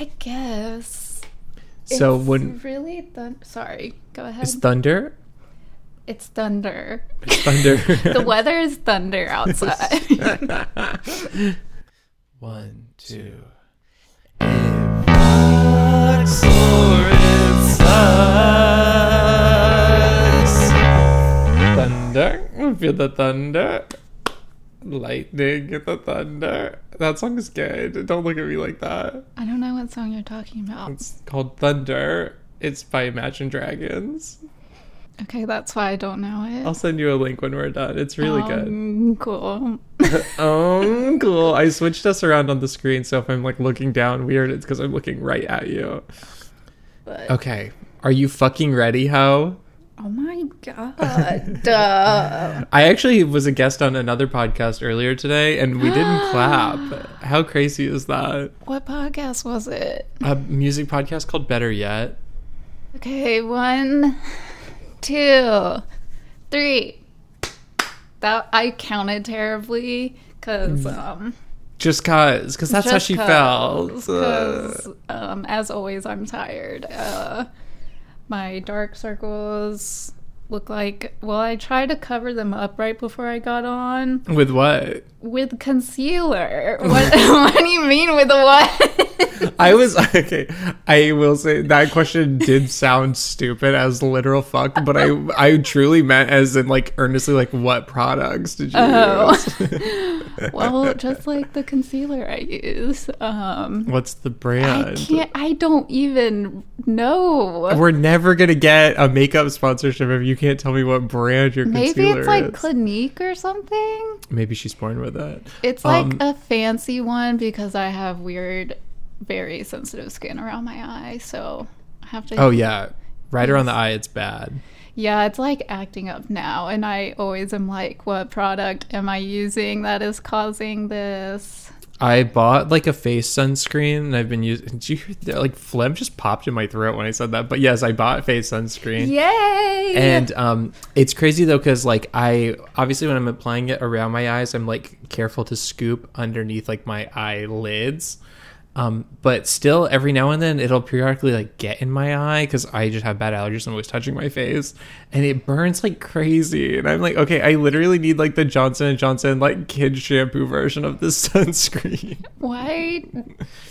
I guess. So it's when really thun- sorry, go ahead. it's thunder, it's thunder. it's thunder. the weather is thunder outside. One, two. Thunder, feel the thunder. Lightning, get the thunder. That song is good. Don't look at me like that. I don't know what song you're talking about. It's called Thunder. It's by Imagine Dragons. Okay, that's why I don't know it. I'll send you a link when we're done. It's really good. Um, Cool. Oh, cool. I switched us around on the screen, so if I'm like looking down weird, it's because I'm looking right at you. But, Okay. Are you fucking ready, ho? Oh my god. I actually was a guest on another podcast earlier today, and we didn't clap. How crazy is that? What podcast was it? A music podcast called Better Yet. Okay, one, two, three. That I counted terribly because um Just cause, cause that's how she 'cause- felt. 'cause, um as always I'm tired. Uh my dark circles look like well I tried to cover them up right before I got on With what? with concealer. What what do you mean with what? I was okay. I will say that question did sound stupid as literal fuck, but I I truly meant as in like earnestly like what products did you Oh. use? well, just like the concealer I use. Um What's the brand? I can't. I don't even know. We're never gonna get a makeup sponsorship if you can't tell me what brand your Maybe concealer it's like is. Clinique or something. Maybe she's born with that. It's like Um, a fancy one because I have weird, very sensitive skin around my eye, so I have to. Oh yeah, right around the eye. It's bad. Yeah, it's like acting up now, and I always am like, "What product am I using that is causing this?" I bought like a face sunscreen and I've been using. Did you hear that? Like phlegm just popped in my throat when I said that. But yes, I bought face sunscreen. Yay! And um, it's crazy though because like I obviously when I'm applying it around my eyes, I'm like careful to scoop underneath like my eyelids. Um, but still, every now and then it'll periodically like get in my eye because I just have bad allergies. I'm always touching my face, and it burns like crazy. And I'm like, okay, I literally need like the Johnson and Johnson like kid shampoo version of this sunscreen. Why?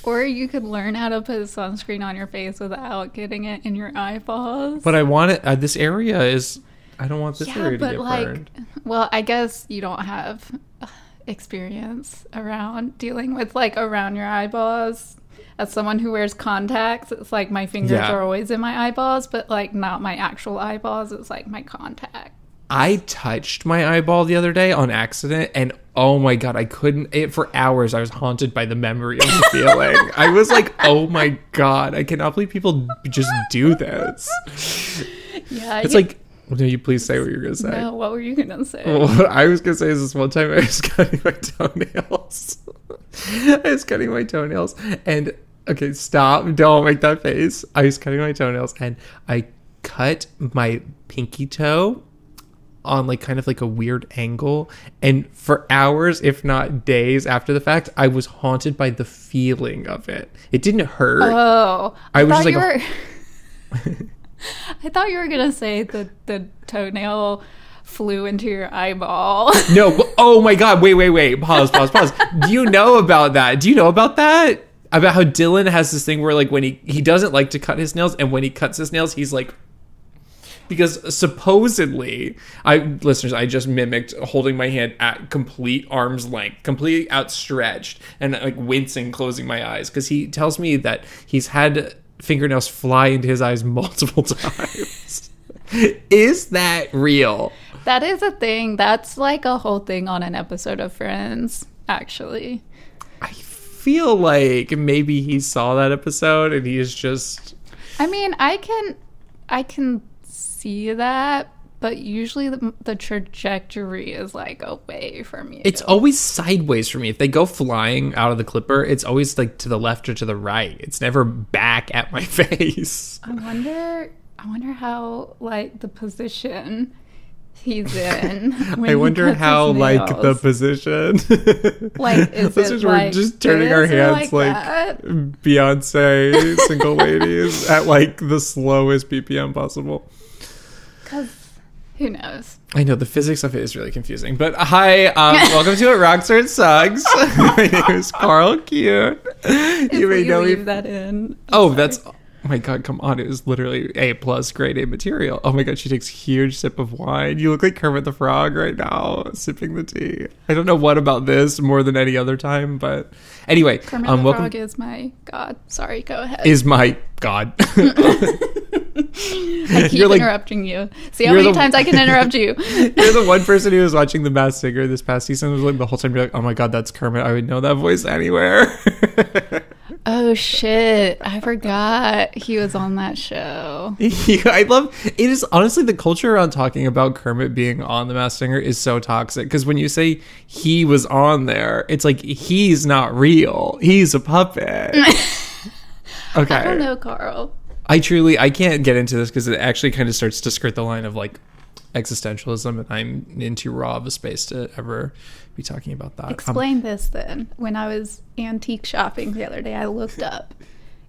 Or you could learn how to put sunscreen on your face without getting it in your eyeballs. But I want it. Uh, this area is. I don't want this yeah, area to but get like, burned. well, I guess you don't have experience around dealing with like around your eyeballs. As someone who wears contacts, it's like my fingers Yeah. are always in my eyeballs, but like not my actual eyeballs. It's like my contact. I touched my eyeball the other day on accident, and oh my god, I couldn't. It for hours. I was haunted by the memory of the feeling. I was like, oh my god, I cannot believe people just do this. Yeah, It's you- like, no, you please say what you're gonna say. no. What were you gonna say? What I was gonna say is this one time I was cutting my toenails. I was cutting my toenails, and okay, stop! Don't make that face. I was cutting my toenails, and I cut my pinky toe on like kind of like a weird angle, and for hours, if not days after the fact, I was haunted by the feeling of it. It didn't hurt. Oh, I was just you like, were. I thought you were gonna say that the toenail flew into your eyeball. No. but- Oh my God. Wait, wait, wait. Pause, pause, pause. Do you know about that? Do you know about that? About how Dylan has this thing where, like, when he he doesn't like to cut his nails, and when he cuts his nails, he's like, because supposedly, I listeners, I just mimicked holding my hand at complete arm's length, completely outstretched, and like wincing, closing my eyes, because he tells me that he's had fingernails fly into his eyes multiple times. Is that real? that is a thing. That's like a whole thing on an episode of Friends, actually. I feel like maybe he saw that episode and he's just I mean, I can, I can see that, but usually the, the trajectory is like away from you. it's always sideways for me. If they go flying out of the clipper, it's always like to the left or to the right. It's never back at my face. I wonder. I wonder how like the position he's in. I wonder how like the position. Like, is Listeners it were like just turning our hands like like. Beyonce single ladies at like the slowest BPM possible. Because who knows? I know the physics of it is really confusing. But hi, um, welcome to It Rocks or It Sucks. My name is Carl Cute. If You may know me. leave that in. I'm Oh, sorry. that's oh my god! Come on, it was literally A plus grade A material. Oh my god, she takes a huge sip of wine. You look like Kermit the Frog right now, sipping the tea. I don't know what about this more than any other time, but anyway, Kermit um, the welcome Frog is my god. Sorry, go ahead. is my god. I keep you're like- interrupting you. See how many the- times I can interrupt you. You're the one person who was watching The Masked Singer this past season. Was like the whole time you're like, oh my god, that's Kermit. I would know that voice anywhere. oh shit! I forgot he was on that show. Yeah, I love it is honestly the culture around talking about Kermit being on the Masked Singer is so toxic because when you say he was on there, it's like he's not real. He's a puppet. okay. I don't know, Carl. I truly I can't get into this because it actually kind of starts to skirt the line of like existentialism, and I'm in too raw of a space to ever be talking about that. Um, Explain this then. When I was antique shopping the other day, I looked up,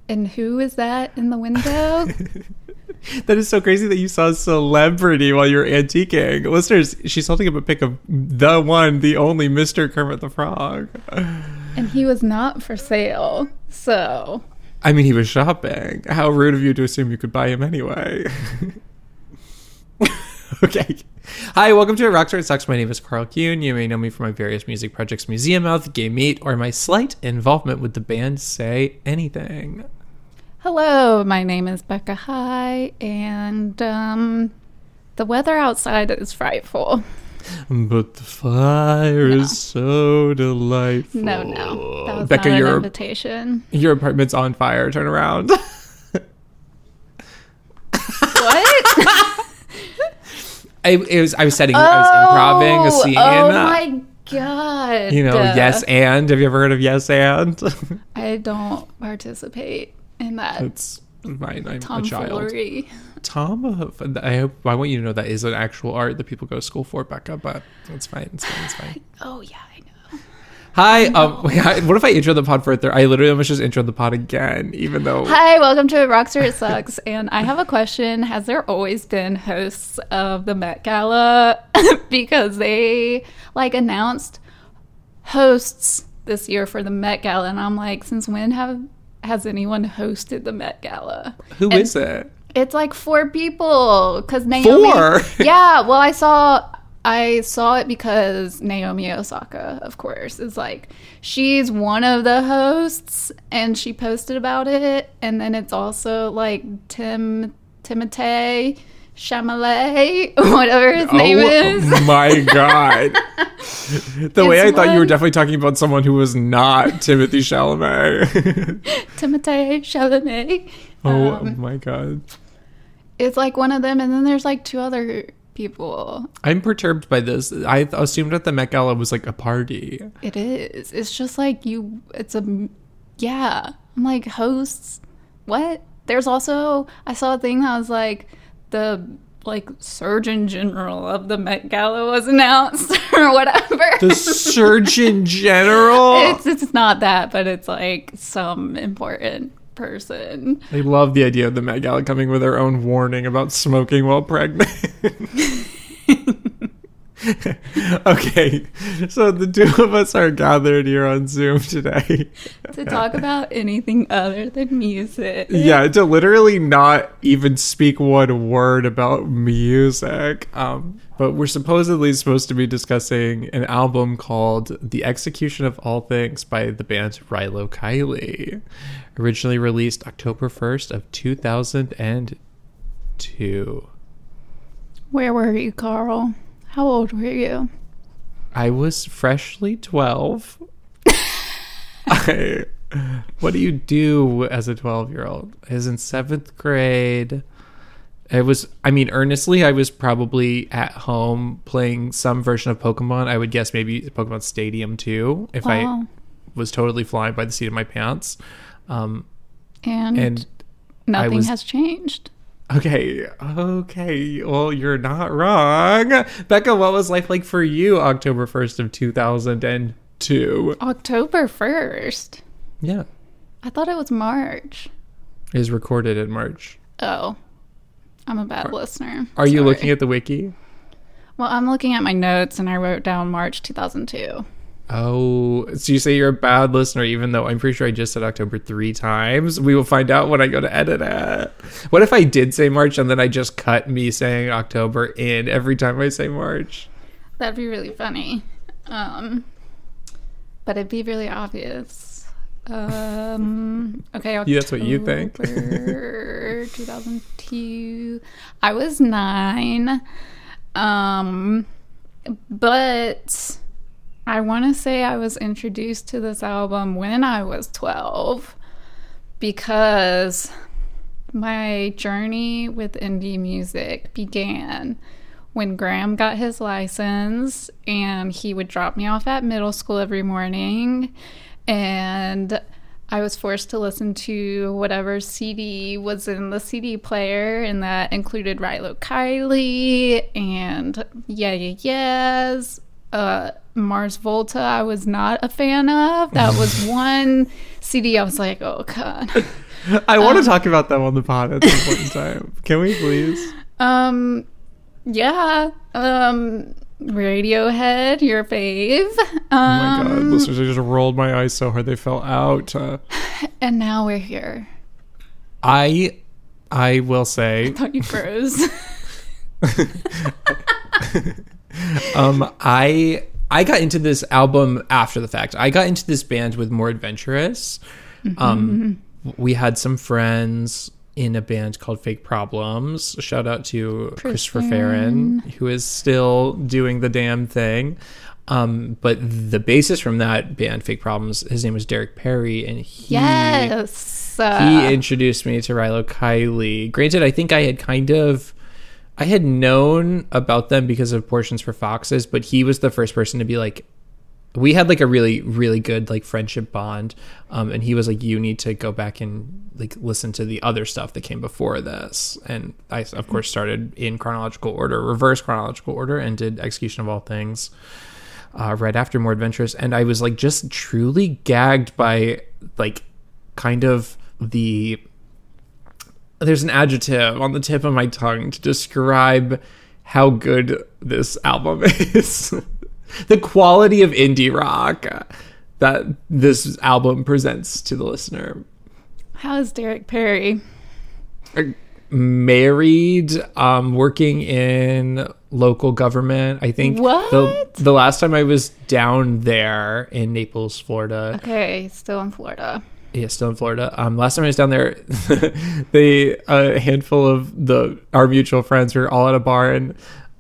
and who is that in the window? that is so crazy that you saw a celebrity while you were antiquing. Listeners, she's holding up a pic of the one, the only Mr. Kermit the Frog. and he was not for sale. So I mean, he was shopping. How rude of you to assume you could buy him anyway. okay. Hi, welcome to Rocks or Sucks. My name is Karl Kuhn. You may know me from my various music projects, Museum Mouth, Gay Meat, or my slight involvement with the band Say Anything. Hello, my name is Becca High, and um, the weather outside is frightful. But the fire No. is so delightful. No, no, that was Becca, not an your invitation. your apartment's on fire. Turn around. What? I it was I was setting I was improving a oh, scene. Oh my god! you know, yes and have you ever heard of yes and? I don't participate in that it's fine. I'm a child. Tom, uh, I hope I want you to know that is an actual art that people go to school for, Becca. But it's fine. It's fine. It's fine. Oh yeah, I know. Hi. Um. What if I intro the pod further? I literally almost just intro the pod again, even though. Hi, welcome to Rocks or It Sucks. And I have a question. Has there always been hosts of the Met Gala? because they like announced hosts this year for the Met Gala. And I'm like, since when have has anyone hosted the Met Gala? Who and- is it? It's like four people because Naomi. Four? yeah, well, I saw I saw it because Naomi Osaka, of course, is like she's one of the hosts, and she posted about it. And then it's also like Tim Timotei Chalamet, whatever his name is. Oh my god! the way I It's thought you were definitely talking about someone who was not Timothy Chalamet. Timotei Chalamet. oh Um, my god! It's like one of them, and then there's like two other people. I'm perturbed by this. I assumed that the Met Gala was like a party. It is. It's just like you. It's a. Yeah. I'm like hosts. What? There's also. I saw a thing that was like the like Surgeon General of the Met Gala was announced or whatever. The Surgeon General. it's it's not that, but it's like some important person. I love the idea of the Met Gala coming with their own warning about smoking while pregnant. okay, so the two of us are gathered here on Zoom today. to talk about anything other than music. yeah, to literally not even speak one word about music. Um, but we're supposedly supposed to be discussing an album called The Execution of All Things by the band Rilo Kiley, originally released October 1st of 2002. Where were you, Carl? How old were you? I was freshly 12. I, what do you do as a 12 year old? I was in seventh grade. It was, I mean, earnestly, I was probably at home playing some version of Pokemon. I would guess maybe Pokemon Stadium 2 if I was totally flying by the seat of my pants. Um, And, and nothing was- has changed. Okay, okay. Well, you're not wrong. Becca, what was life like for you October 1st of 2002? October 1st. Yeah. I thought it was March. It is recorded in March. Oh. I'm a bad listener. Are you looking at the wiki? Well, I'm looking at my notes and I wrote down March 2002. Oh, so you say you're a bad listener, even though I'm pretty sure I just said October three times. We will find out when I go to edit it. What if I did say March and then I just cut me saying October in every time I say March? That'd be really funny. Um, but it'd be really obvious. Um, okay, October Yeah, that's what you think. 2002. I was nine. Um, but I want to say I was introduced to this album when I was 12 because my journey with indie music began when Graham got his license and he would drop me off at middle school every morning and I was forced to listen to whatever CD was in the CD player, and that included Rilo Kiley and Yeah Yeah Yeahs. Uh, Mars Volta, I was not a fan of. That was one CD I was like, oh god. I want to talk about them on the pod at some point in time. Can we please? Um, yeah. Um, Radiohead, your fave. Um, Oh my god, listeners, I just rolled my eyes so hard they fell out. Uh, and now we're here. I, I will say, Thought you froze. um, I I got into this album after the fact. I got into this band with more adventurous. Um, we had some friends in a band called Fake Problems. Shout out to Christopher Farren, who is still doing the damn thing. Um, but the bassist from that band, Fake Problems, his name was Derek Perry, and he yes. he Uh, introduced me to Rilo Kiley. Granted, I think I had kind of I had known about them because of portions for Foxes, but he was the first person to be like we had like a really really good like friendship bond um and he was like you need to go back and like listen to the other stuff that came before this. And i of course started in chronological order reverse chronological order and did execution of all things uh, right after more adventures. And i was like just truly gagged by like kind of the there's an adjective on the tip of my tongue to describe how good this album is the quality of indie rock that this album presents to the listener how is Derek Perry? married um working in local government i think the, What? the last time i was down there in naples florida Okay, still in Florida. Yeah, still in Florida. Um, last time I was down there, they a handful of the our mutual friends were all at a bar, and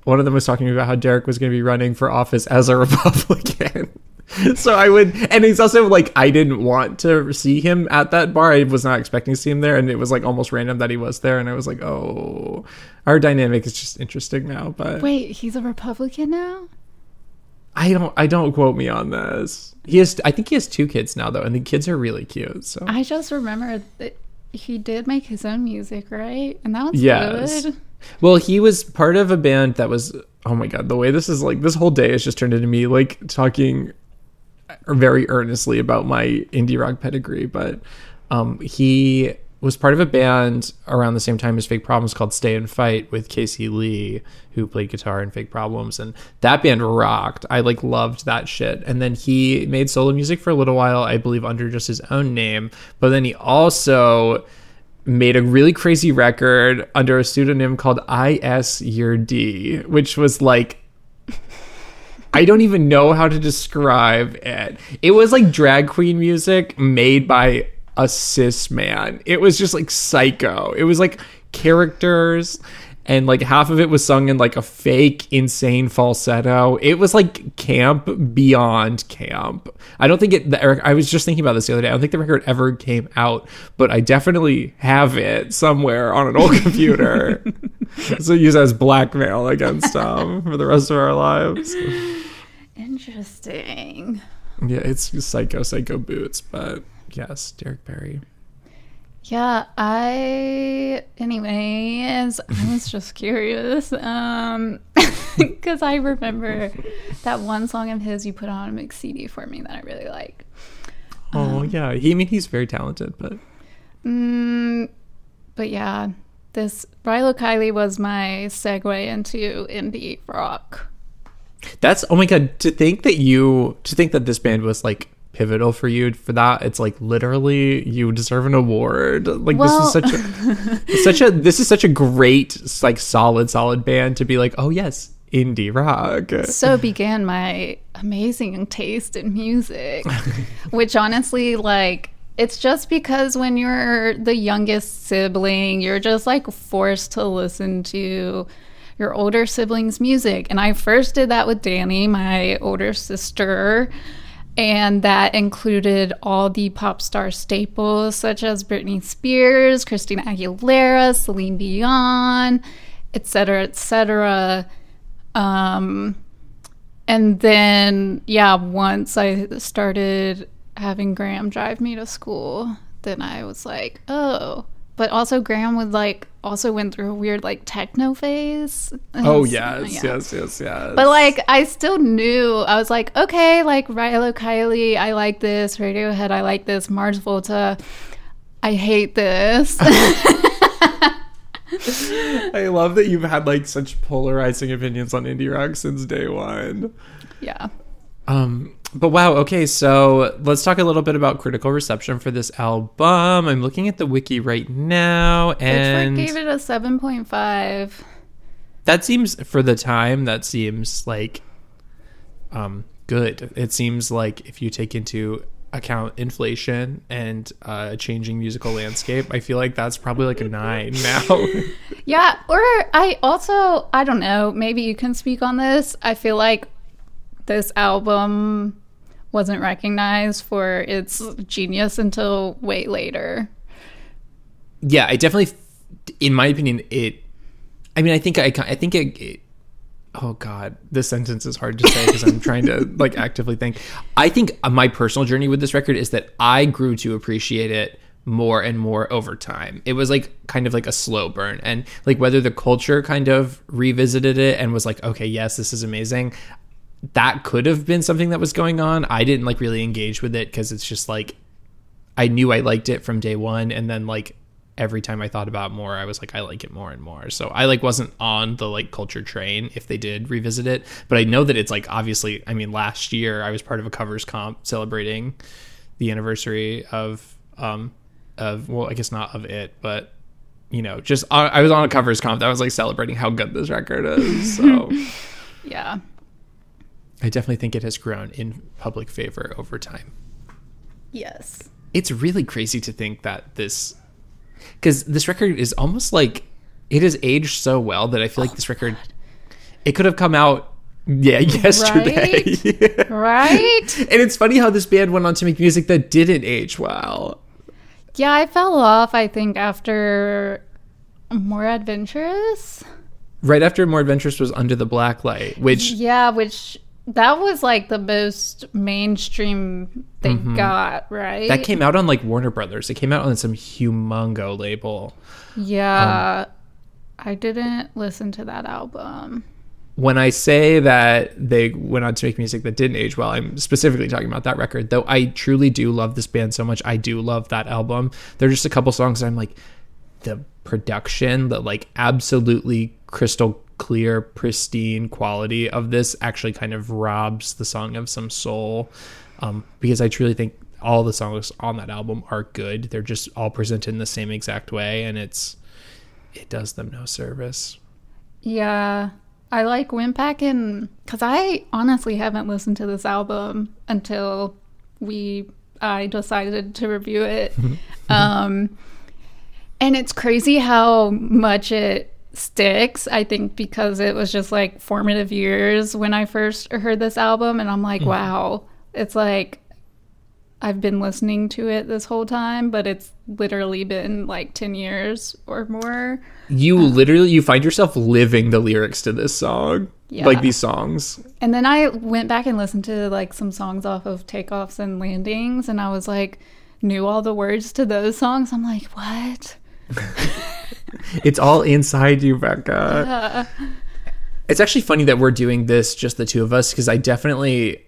one of them was talking about how Derek was going to be running for office as a Republican. so I would, and he's also like, I didn't want to see him at that bar. I was not expecting to see him there, and it was like almost random that he was there, and I was like, oh, our dynamic is just interesting now. But Wait, he's a Republican now? I don't, I don't quote me on this. He has, I think he has two kids now though, and the kids are really cute. So I just remember that he did make his own music, right? And that was Yes. good. Well, he was part of a band that was. Oh my god, the way this is like this whole day has just turned into me like talking very earnestly about my indie rock pedigree. But um, he was part of a band around the same time as Fake Problems called Stay and Fight with Casey Lee, who played guitar in Fake Problems, and that band rocked. I like loved that shit. And then he made solo music for a little while, I believe, under just his own name. But then he also made a really crazy record under a pseudonym called IS Year D, which was like I don't even know how to describe it. It was like drag queen music made by a cis man. It was just like psycho. It was like characters and like half of it was sung in like a fake insane falsetto. It was like camp beyond camp. I don't think it the, I was just thinking about this the other day. I don't think the record ever came out, but I definitely have it somewhere on an old computer. so use as blackmail against um for the rest of our lives. Interesting. Yeah, it's psycho psycho boots, but yes, Derek Perry. Yeah, I anyways, I was just curious. Um because I remember that one song of his you put on a mix CD for me that I really like. Oh yeah, he I mean he's very talented, but Mm, but yeah, this Rilo Kiley was my segue into indie rock. that's oh my god to think that you to think that this band was like pivotal for you for that it's like literally you deserve an award like Well- this is such a such a this is such a great like solid solid band to be like oh yes indie rock So began my amazing taste in music, which honestly, like, it's just because when you're the youngest sibling, you're just like forced to listen to your older siblings' music. And I first did that with Danny, my older sister. And that included all the pop star staples such as Britney Spears, Christina Aguilera, Celine Dion, etc., etc. Um, and then, yeah, once I started having Graham drive me to school, then I was like, oh. But also, Graham would like also went through a weird like techno phase. And oh yes yeah. yes yes yes But like, I still knew. I was like, okay, like Rilo Kiley, I like this. Radiohead, I like this. Mars Volta, I hate this. i love that you've had like such polarizing opinions on indie rock since day one yeah. Um, but wow, okay, so let's talk a little bit about critical reception for this album. I'm looking at the wiki right now, Pitchfork and gave it a 7.5. that seems for the time that seems like um good. It seems like if you take into account inflation and uh, a changing musical landscape, I feel like that's probably like a nine now. Yeah, or I also I don't know, maybe you can speak on this. I feel like this album wasn't recognized for its genius until way later. yeah, I definitely, in my opinion, it. I mean, I think I, I think it, it oh god this sentence is hard to say because i'm trying to like actively think i think uh, my personal journey with this record is that i grew to appreciate it more and more over time it was like kind of like a slow burn and like whether the culture kind of revisited it and was like okay yes this is amazing that could have been something that was going on i didn't like really engage with it because it's just like i knew i liked it from day one and then like every time I thought about more, I was like, I like it more and more. So I like wasn't on the like culture train if they did revisit it, but I know that it's like obviously. I mean, last year I was part of a covers comp celebrating the anniversary of um of well, I guess not of it, but you know, just I I was on a covers comp that was like celebrating how good this record is. So Yeah. I definitely think it has grown in public favor over time. Yes. it's really crazy to think that this because this record is almost like it has aged so well that I feel like oh this record it could have come out yeah yesterday Right? and it's funny how this band went on to make music that didn't age well Yeah, I fell off I think after More Adventurous. right after more adventurous was under the black light which Yeah, which that was like the most mainstream they got, right? Mm-hmm. that came out on like Warner Brothers it came out on some humongo label Yeah. Um, I didn't listen to that album. when I say that they went on to make music that didn't age well, I'm specifically talking about that record. Though I truly do love this band so much, I do love that album. There are just a couple songs I'm like, the production, the like absolutely crystal clear, pristine quality of this actually kind of robs the song of some soul. Um, because I truly think all the songs on that album are good. They're just all presented in the same exact way, and it's it does them no service. Yeah. I like went back and because I honestly haven't listened to this album until we I decided to review it. um, and it's crazy how much it sticks. I think because it was just like formative years when I first heard this album, and I'm like, mm. wow, it's like I've been listening to it this whole time, but it's literally been like 10 years or more. you um, literally you find yourself living the lyrics to this song Yeah. like these songs And then I went back and listened to like some songs off of Takeoffs and Landings, and I was like, knew all the words to those songs. I'm like, what? It's all inside you, Becca. Uh, It's actually funny that we're doing this just the two of us because I definitely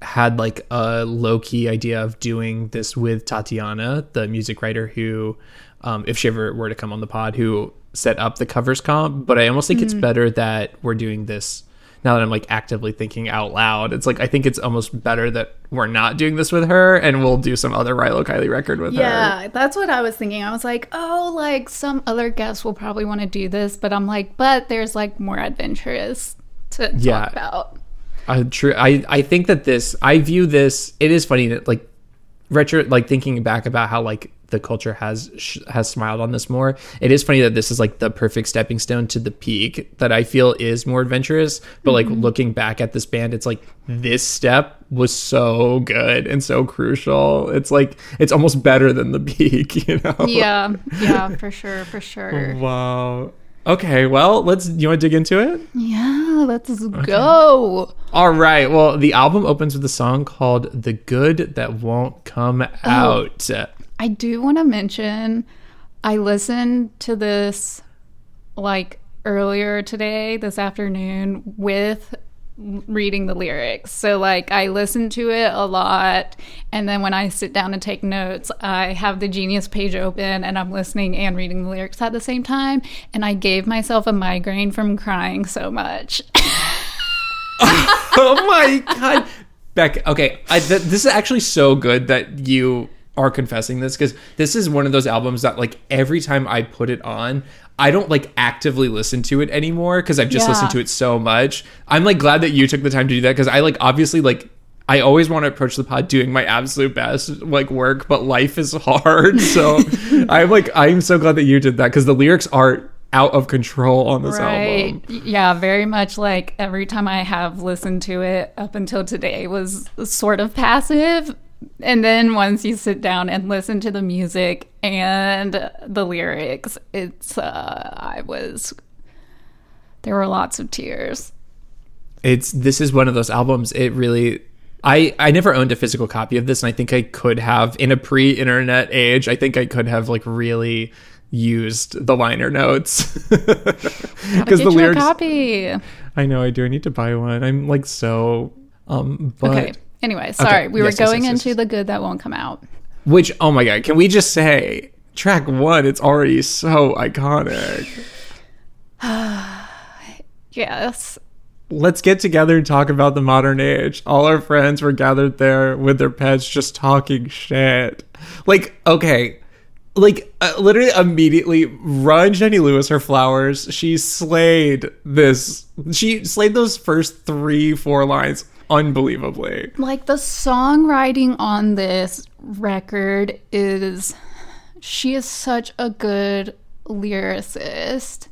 had like a low key idea of doing this with Tatiana, the music writer who, um, if she ever were to come on the pod, who set up the covers comp. But I almost think it's better that we're doing this now that I'm like actively thinking out loud. It's like I think it's almost better that we're not doing this with her and we'll do some other Rilo Kiley record with her. yeah, that's what I was thinking. I was like, oh, like some other guests will probably want to do this, but I'm like, but there's like more adventurous to talk Yeah. about. I true. I I think that this. I view this. It is funny that like retro. Like thinking back about how like the culture has sh- has smiled on this more. It is funny that this is like the perfect stepping stone to the peak that I feel is more adventurous. But like mm-hmm. looking back at this band, it's like this step was so good and so crucial. It's like it's almost better than the peak. You know. Yeah, yeah, for sure, for sure. Wow. Okay. Well, let's. You want to dig into it? Yeah, let's go. All right. Well, the album opens with a song called "The Good That Won't Come oh. Out." I do want to mention I listened to this like earlier today, this afternoon, with reading the lyrics. So, like, I listen to it a lot. And then when I sit down and take notes, I have the Genius page open and I'm listening and reading the lyrics at the same time. And I gave myself a migraine from crying so much. oh my god, Beck. Okay, I, th- this is actually so good that you are confessing this because this is one of those albums that like every time I put it on. I don't like actively listen to it anymore because I've just Yeah. listened to it so much. I'm like glad that you took the time to do that because I like obviously like I always want to approach the pod doing my absolute best like work, but life is hard. So I'm like I'm so glad that you did that because the lyrics are out of control on this album. Yeah, very much like every time I have listened to it up until today was sort of passive. And then once you sit down and listen to the music and the lyrics, it's, uh, I was, there were lots of tears. it's this is one of those albums it really i i never owned a physical copy of this and i think i could have in a pre-internet age i think i could have like really used the liner notes because the lyrics a copy. i know i do i need to buy one i'm like so um but okay. Anyway, sorry. we were Yes, yes, going yes, yes, into the good that won't come out. which oh my god can we just say track one it's already so iconic Yes. let's get together and talk about the modern age. All our friends were gathered there with their pets just talking shit. Like, okay. Like, uh, literally immediately run Jenny Lewis her flowers. She slayed this. She slayed those first three, four lines unbelievably. like the songwriting on this record is she is such a good lyricist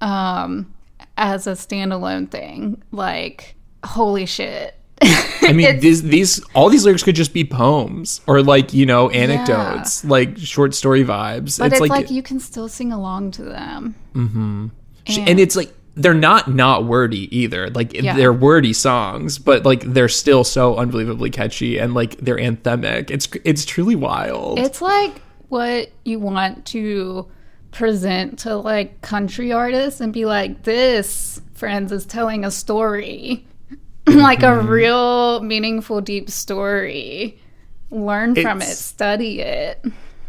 um as a standalone thing. Like holy shit. I mean, these, these, all these lyrics could just be poems or like, you know, anecdotes, like short story vibes. but it's, like, you can still sing along to them. She- and it's like they're not not wordy either. Like Yeah. they're wordy songs but like they're still so unbelievably catchy and like they're anthemic. It's it's truly wild. It's like what you want to present to like country artists and be like this friends is telling a story. Like Mm-hmm. a real meaningful deep story. Learn from it. Study it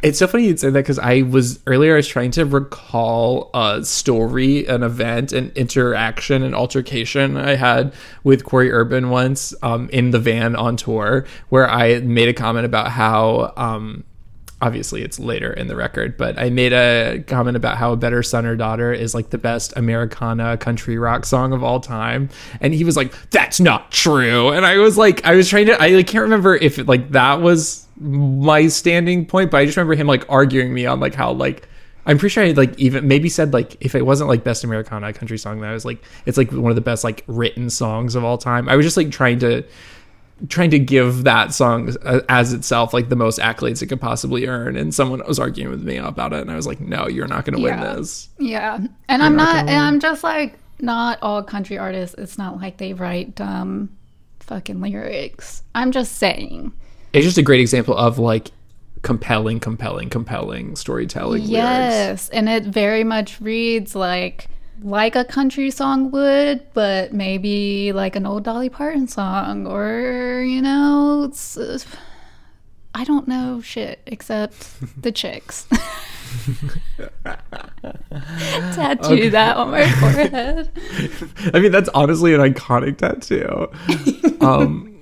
it's so funny you'd say that because i was earlier i was trying to recall a story an event an interaction an altercation i had with corey urban once um, in the van on tour where i made a comment about how um, obviously it's later in the record, but I made a comment about how a better son or daughter is like the best Americana country rock song of all time. And he was like, that's not true. And I was like, I was trying to, I like, can't remember if it, like that was my standing point, but I just remember him like arguing me on like how like, I'm pretty sure I like even maybe said like if it wasn't like best Americana country song, that I was like it's like one of the best like written songs of all time. I was just like trying to trying to give that song as itself like the most accolades it could possibly earn and someone was arguing with me about it and i was like no you're not going to Yeah. win this. Yeah. And i'm not not and i'm just like not all country artists it's not like they write dumb fucking lyrics. I'm just saying it's just a great example of like compelling, compelling, compelling storytelling lyrics. Yes, and it very much reads like like a country song would, but maybe like an old Dolly Parton song, or you know, it's, uh, I don't know shit except the chicks. Tattoo that on my forehead. I mean, that's honestly an iconic tattoo. um,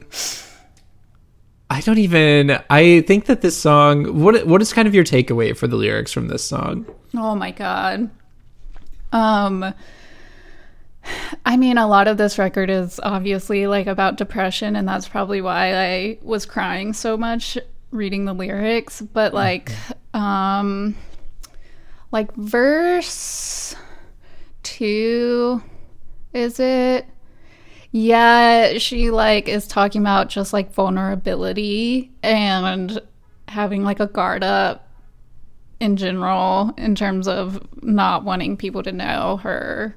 I don't even. I think that this song. What What is kind of your takeaway for the lyrics from this song? Oh my god. Um. I mean, a lot of this record is obviously like about depression, and that's probably why I was crying so much reading the lyrics. But like, um, like verse two, is it? Yeah, she like is talking about just like vulnerability and having like a guard up in general in terms of not wanting people to know her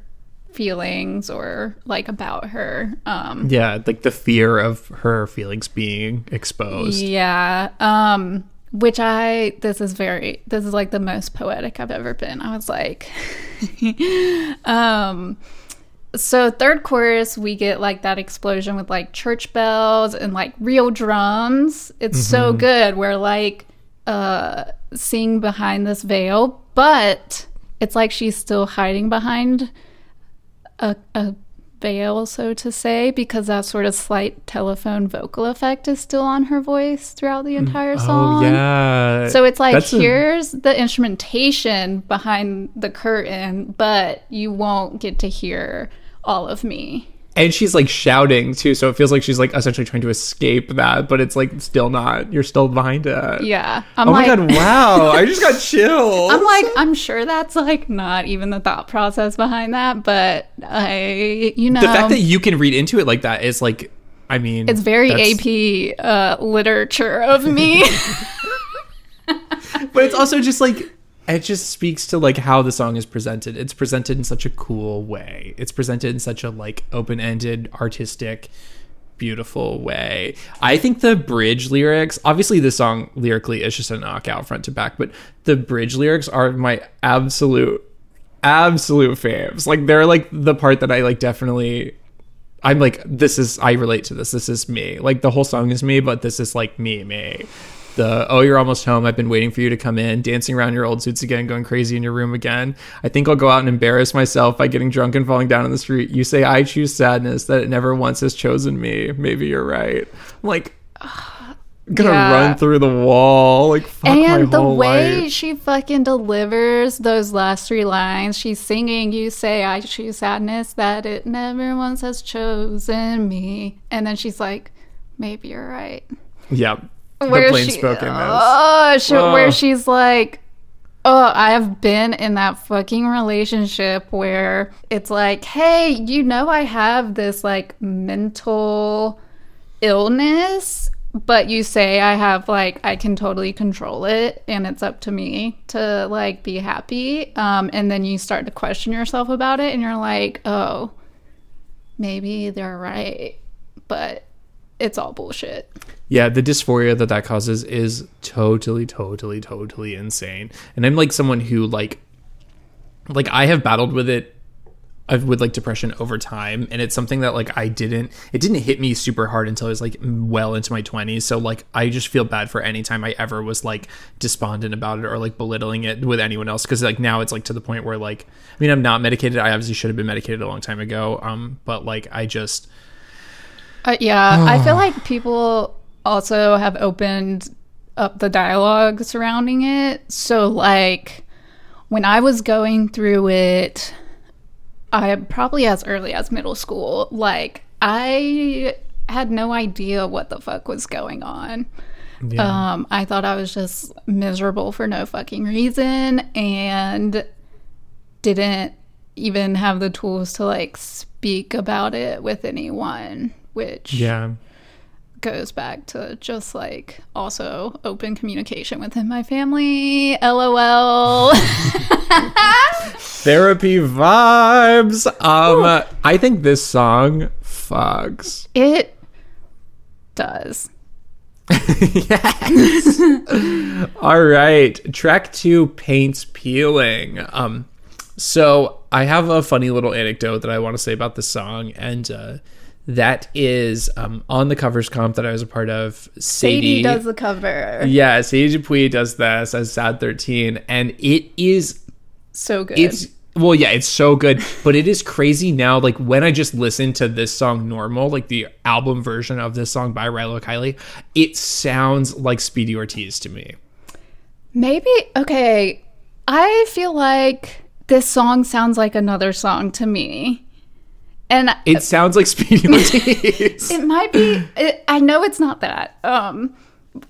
feelings or like about her. Um Yeah, like the fear of her feelings being exposed. yeah. Um which I this is very this is like the most poetic I've ever been. I was like um so third chorus we get like that explosion with like church bells and like real drums. It's so good. We're like uh seeing behind this veil, but it's like she's still hiding behind a, a veil, so to say, because that sort of slight telephone vocal effect is still on her voice throughout the entire song. Oh yeah. So it's like That's a- here's the instrumentation behind the curtain, but you won't get to hear all of me. and she's like shouting too, so it feels like she's like essentially trying to escape that, but it's like still not. You're still behind it. Yeah. I'm Oh like my god! Wow! I just got chills. I'm like, I'm sure that's like not even the thought process behind that, but I, you know, the fact that you can read into it like that is like, I mean, it's very AP uh, literature of me. but it's also just like it just speaks to like how the song is presented. It's presented in such a cool way. It's presented in such a like open-ended, artistic, beautiful way. I think the bridge lyrics, obviously the song lyrically is just a knockout front to back, but the bridge lyrics are my absolute absolute faves. Like they're like the part that I like definitely I'm like this is I relate to this. This is me. Like the whole song is me, but this is like me, me. The oh you're almost home. I've been waiting for you to come in, dancing around your old suits again, going crazy in your room again. I think I'll go out and embarrass myself by getting drunk and falling down in the street. You say I choose sadness that it never once has chosen me. Maybe you're right. I'm like gonna Yeah. run through the wall. Like fuck my and the way life. she fucking delivers those last three lines, she's singing, You say I choose sadness, that it never once has chosen me. And then she's like, Maybe you're right. Yeah. The Where plain she- spokenness. Oh, she, Oh. where she's like, Oh, I have been in that fucking relationship where it's like, hey, you know, I have this like mental illness, but you say I have like, I can totally control it and it's up to me to like be happy. Um, and then you start to question yourself about it and you're like, oh, maybe they're right, but it's all bullshit. Yeah, the dysphoria that that causes is totally, totally, totally insane. And I'm like someone who like, like I have battled with it, uh, with like depression over time, and it's something that like I didn't, it didn't hit me super hard until I was like well into my 20s. So like I just feel bad for any time I ever was like despondent about it or like belittling it with anyone else because like now it's like to the point where like I mean I'm not medicated. I obviously should have been medicated a long time ago. Um, but like I just Uh, yeah, I feel like people also have opened up the dialogue surrounding it. So, like, when I was going through it, I probably as early as middle school, like, I had no idea what the fuck was going on. yeah. Um, I thought I was just miserable for no fucking reason and didn't even have the tools to like speak about it with anyone, which yeah. goes back to just like also open communication within my family. LOL. therapy vibes. Um, I think this song fucks. it does. yes. All right. Track two paints peeling. Um, so I have a funny little anecdote that I want to say about this song, and uh, that is um, on the covers comp that I was a part of. Sadie Sadie, does the cover. yeah, Sadie Dupuis does this as Sad Thirteen, and it is So good. it's well yeah it's so good but it is crazy now like when i just listen to this song normal like the album version of this song by rilo kiley it sounds like speedy ortiz to me Maybe okay. I feel like this song sounds like another song to me. And it sounds like speedy ortiz it might be it, I know it's not that. Um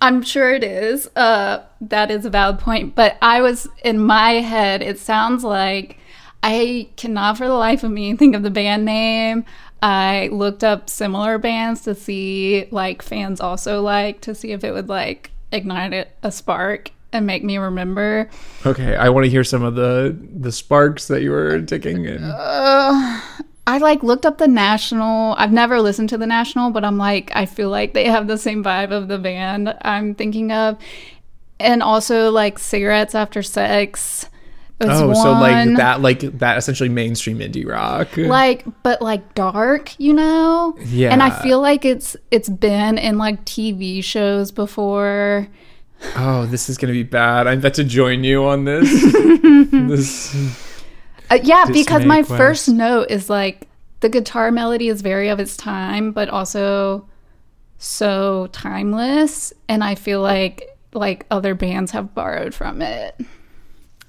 I'm sure it is. Uh that is a valid point, but I was in my head it sounds like I cannot for the life of me think of the band name. I looked up similar bands to see like fans also like to see if it would like ignite it- a spark and make me remember. okay i want to hear some of the the sparks that you were ticking and Uh, I like looked up the National. I've never listened to the National, but I'm like, I feel like they have the same vibe of the band I'm thinking of. And also like cigarettes after sex. oh so like one. that like that essentially mainstream indie rock Like, but like dark, you know? Yeah. And I feel like it's it's been in like TV shows before. oh this is gonna be bad i'm about to join you on this this Uh, yeah, because my Quest. first note is like the guitar melody is very of its time, but also so timeless, and I feel like like other bands have borrowed from it.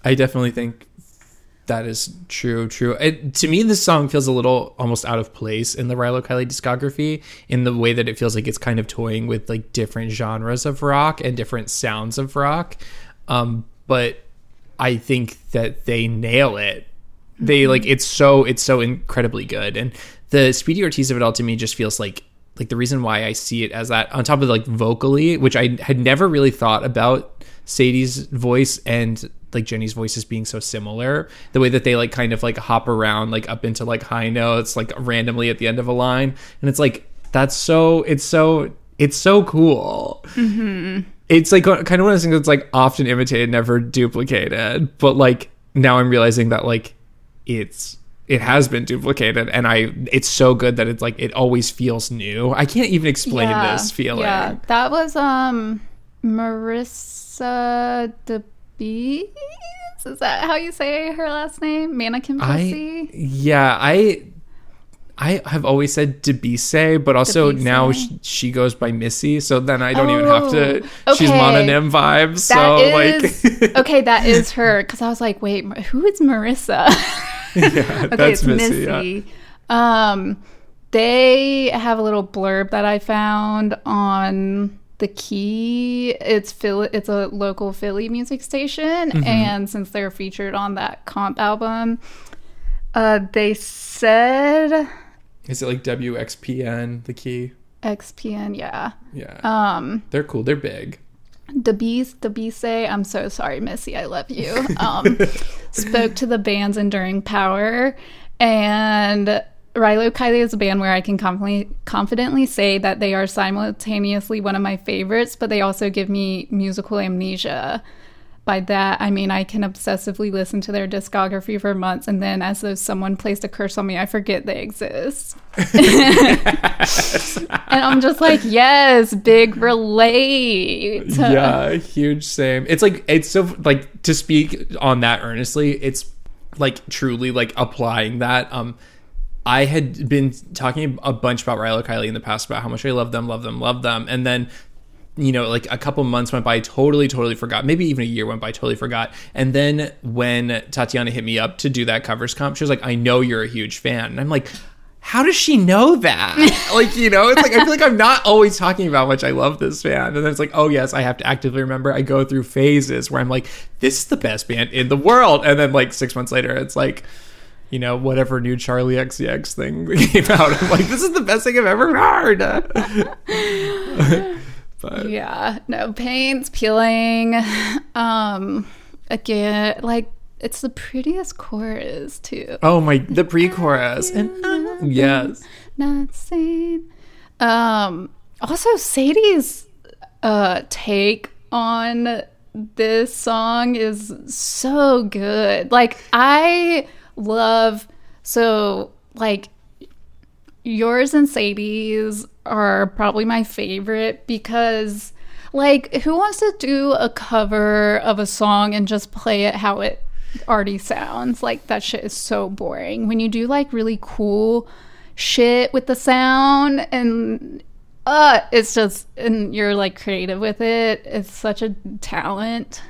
I definitely think that is true. True. It, to me, this song feels a little almost out of place in the Rilo Kiley discography in the way that it feels like it's kind of toying with like different genres of rock and different sounds of rock. Um, but I think that they nail it. They like it's so it's so incredibly good, and the Speedy Ortiz of it all to me just feels like like the reason why I see it as that on top of like vocally, which I had never really thought about Sadie's voice and like Jenny's voices being so similar. The way that they like kind of like hop around like up into like high notes like randomly at the end of a line, and it's like that's so it's so it's so cool. Mm-hmm. It's like kind of one of those things that's like often imitated, never duplicated. But like now I'm realizing that like it's it has been duplicated and I it's so good that it's like it always feels new. I can't even explain this feeling. Yeah, that was um Marissa DeBees. Is that how you say her last name? Mannequin I Pussy. yeah, I I have always said Debise, but also Debise. now she, she goes by Missy, so then I don't even have to. Oh, She's okay. mononym vibes, That so is like okay. That is her because I was like, wait, who is Marissa? yeah, okay, that's it's Missy. Missy. yeah. Um, they have a little blurb that I found on the key. It's Philly. It's a local Philly music station, Mm-hmm. and since they're featured on that comp album, uh, they said Is it like WXPN the key? XPN. Yeah. Yeah, Um, they're cool. They're big. The bees the bees say i'm so sorry missy i love you um spoke to the band's enduring power and Rilo Kiley is a band where I can confidently confidently say that they are simultaneously one of my favorites, but they also give me musical amnesia. By that, I mean I can obsessively listen to their discography for months, and then, as though someone placed a curse on me, I forget they exist. and I'm just like, yes, big relate. yeah, huge same. It's like it's so like to speak on that earnestly, it's like truly like applying that. Um I had been talking a bunch about Rilo Kiley in the past about how much I love them, love them, love them. And then you know, like a couple months went by, totally, totally forgot. Maybe even a year went by, totally forgot. And then when Tatiana hit me up to do that covers comp, she was like, I know you're a huge fan. And I'm like, how does she know that? like, you know, it's like I feel like I'm not always talking about how much I love this band. And then it's like, oh yes, I have to actively remember I go through phases where I'm like, this is the best band in the world. And then like six months later, it's like, you know, whatever new Charli XCX thing came out. I'm like, this is the best thing I've ever heard. but Yeah, no paints peeling. Um, again, like it's the prettiest chorus too. oh my, the pre-chorus and yes, Not sane. Um, also Sadie's uh take on this song is so good. Like I love so like yours and Sadie's are probably my favorite because like who wants to do a cover of a song and just play it how it already sounds? Like that shit is so boring. When you do like really cool shit with the sound and uh it's just and you're like creative with it it's such a talent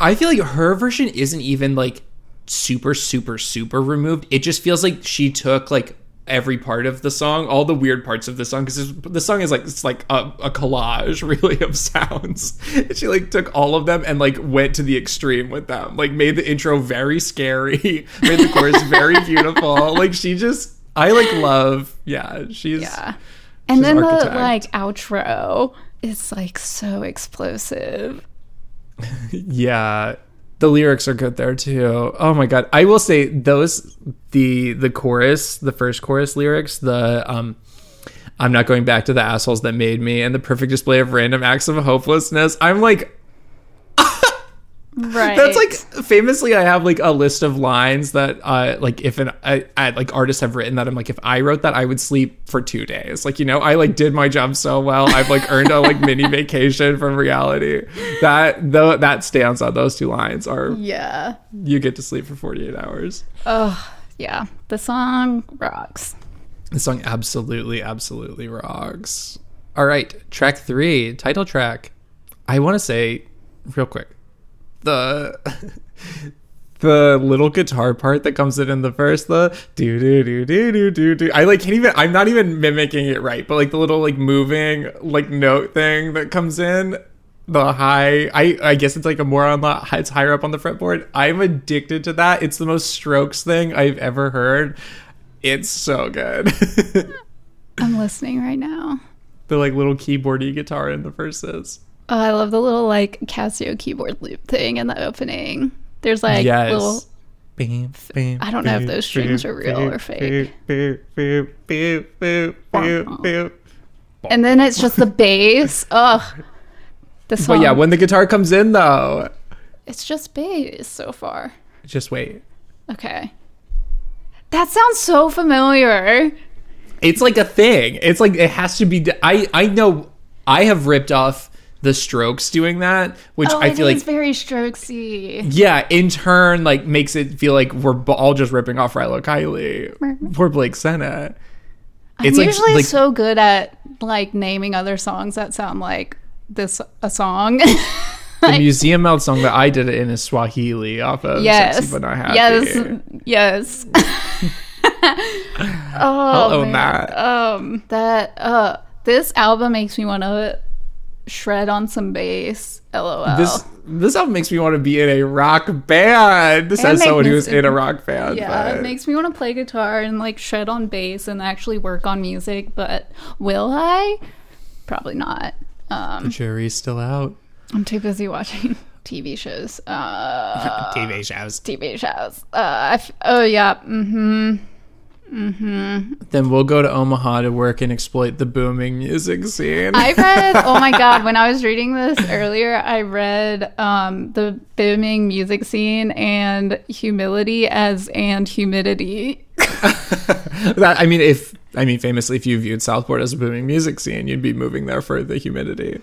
I feel like her version isn't even like super, super, super removed. It just feels like she took like every part of the song, all the weird parts of the song, because the song is like it's like a, a collage, really, of sounds. And she like took all of them and like went to the extreme with them. Like made the intro very scary, made the chorus very beautiful. Like she just, I like love. Yeah, she's yeah and She's then the like outro is like so explosive yeah the lyrics are good there too. Oh my god. I will say those the the chorus the first chorus lyrics the um i'm not going back to the assholes that made me and the perfect display of random acts of hopelessness. I'm like right that's like famously i have like a list of lines that uh like if an I, I like artists have written that i'm like if i wrote that i would sleep for two days. Like you know i like did my job so well. I've like earned a like mini vacation from reality. That though that stands on those two lines are yeah. you get to sleep for 48 hours. Oh yeah. The song rocks. The song absolutely absolutely rocks. All right. Track three. Title track. I want to say real quick the the little guitar part that comes in in the first the do do do do do do do. I like can't even i'm not even mimicking it right but like the little like moving like note thing that comes in the high i i guess it's like a more on the it's higher up on the fretboard. I'm addicted to that. It's the most strokes thing i've ever heard. It's so good. I'm listening right now. The like little keyboardy guitar in the verses oh i love the little like casio keyboard loop thing in the opening there's like yes little Bam, bam, I don't know if those strings are real or fake. and then it's just the bass ugh the song But yeah, when the guitar comes in though, it's just bass so far just wait. okay that sounds so familiar It's like a thing. It's like it has to be. I I know. I have ripped off the Strokes doing that, which oh, I feel like very strokesy yeah, in turn, like makes it feel like we're all just ripping off Rilo Kiley or Blake Sennett. I'm usually so good at like naming other songs that sound like this a song. the Museum Mouth song that I did it in is Swahili off of yes, Sexy But Not Happy. yes, yes. oh I'll own man. that. Um, that uh, this album makes me want to shred on some bass. LOL. This this album makes me want to be in a rock band. This And says make someone who's in a rock band. yeah, but- it makes me want to play guitar and like shred on bass and actually work on music. But will I? Probably not. Um, the jury's still out. I'm too busy watching TV shows. Uh, TV shows. TV shows. Uh, I f- oh yeah. Mm-hmm. Mm-hmm. Then we'll go to Omaha to work and exploit the booming music scene. I read. Oh my god! When I was reading this earlier, I read um, the booming music scene and humility as and humidity. that I mean, if I mean, famously, if you viewed Southport as a booming music scene, you'd be moving there for the humidity.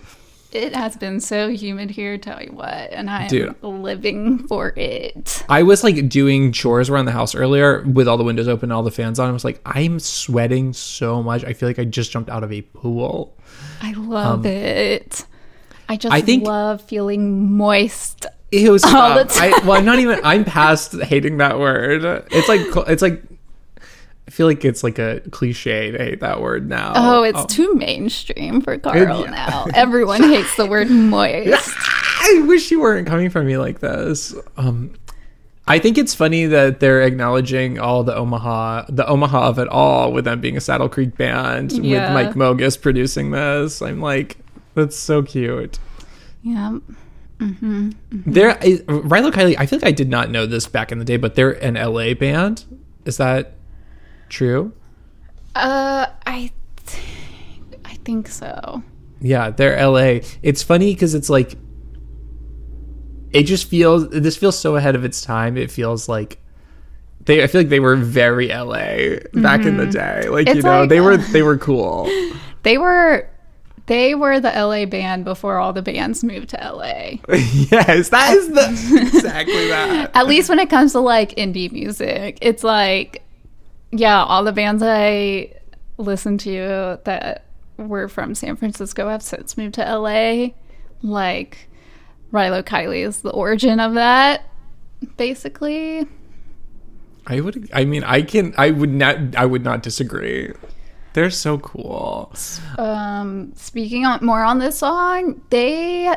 It has been so humid here, tell you what, and I am Dude. living for it. I was like doing chores around the house earlier with all the windows open and all the fans on. I was like, I'm sweating so much. I feel like I just jumped out of a pool. I love it. I just Um, I think- love feeling moist. It was All the time. I, well, I'm not even. I'm past hating that word. It's like it's like. I feel like it's like a cliche to hate that word now. Oh, it's too mainstream for Karl yeah. now. Everyone hates the word moist. I wish you weren't coming from me like this. Um, I think it's funny that they're acknowledging all the Omaha, the Omaha of it all, with them being a Saddle Creek band Yeah. with Mike Mogis producing this. I'm like, that's so cute. Yeah. They're I- Rilo Kiley. I feel like I did not know this back in the day, but they're an LA band. Is that true? Uh, I, th- I think so. Yeah, they're LA. It's funny because it's like it just feels this feels so ahead of its time. It feels like they I feel like they were very LA back in the day. Like you know, like- they were they were cool. They were they were the LA band before all the bands moved to LA. yes, that is the exactly that. At least when it comes to like indie music, it's like yeah, all the bands I listen to that were from San Francisco have since moved to LA. Like Rilo Kiley is the origin of that, basically. I would I mean I can I would not I would not disagree. They're so cool. um speaking on more on this song they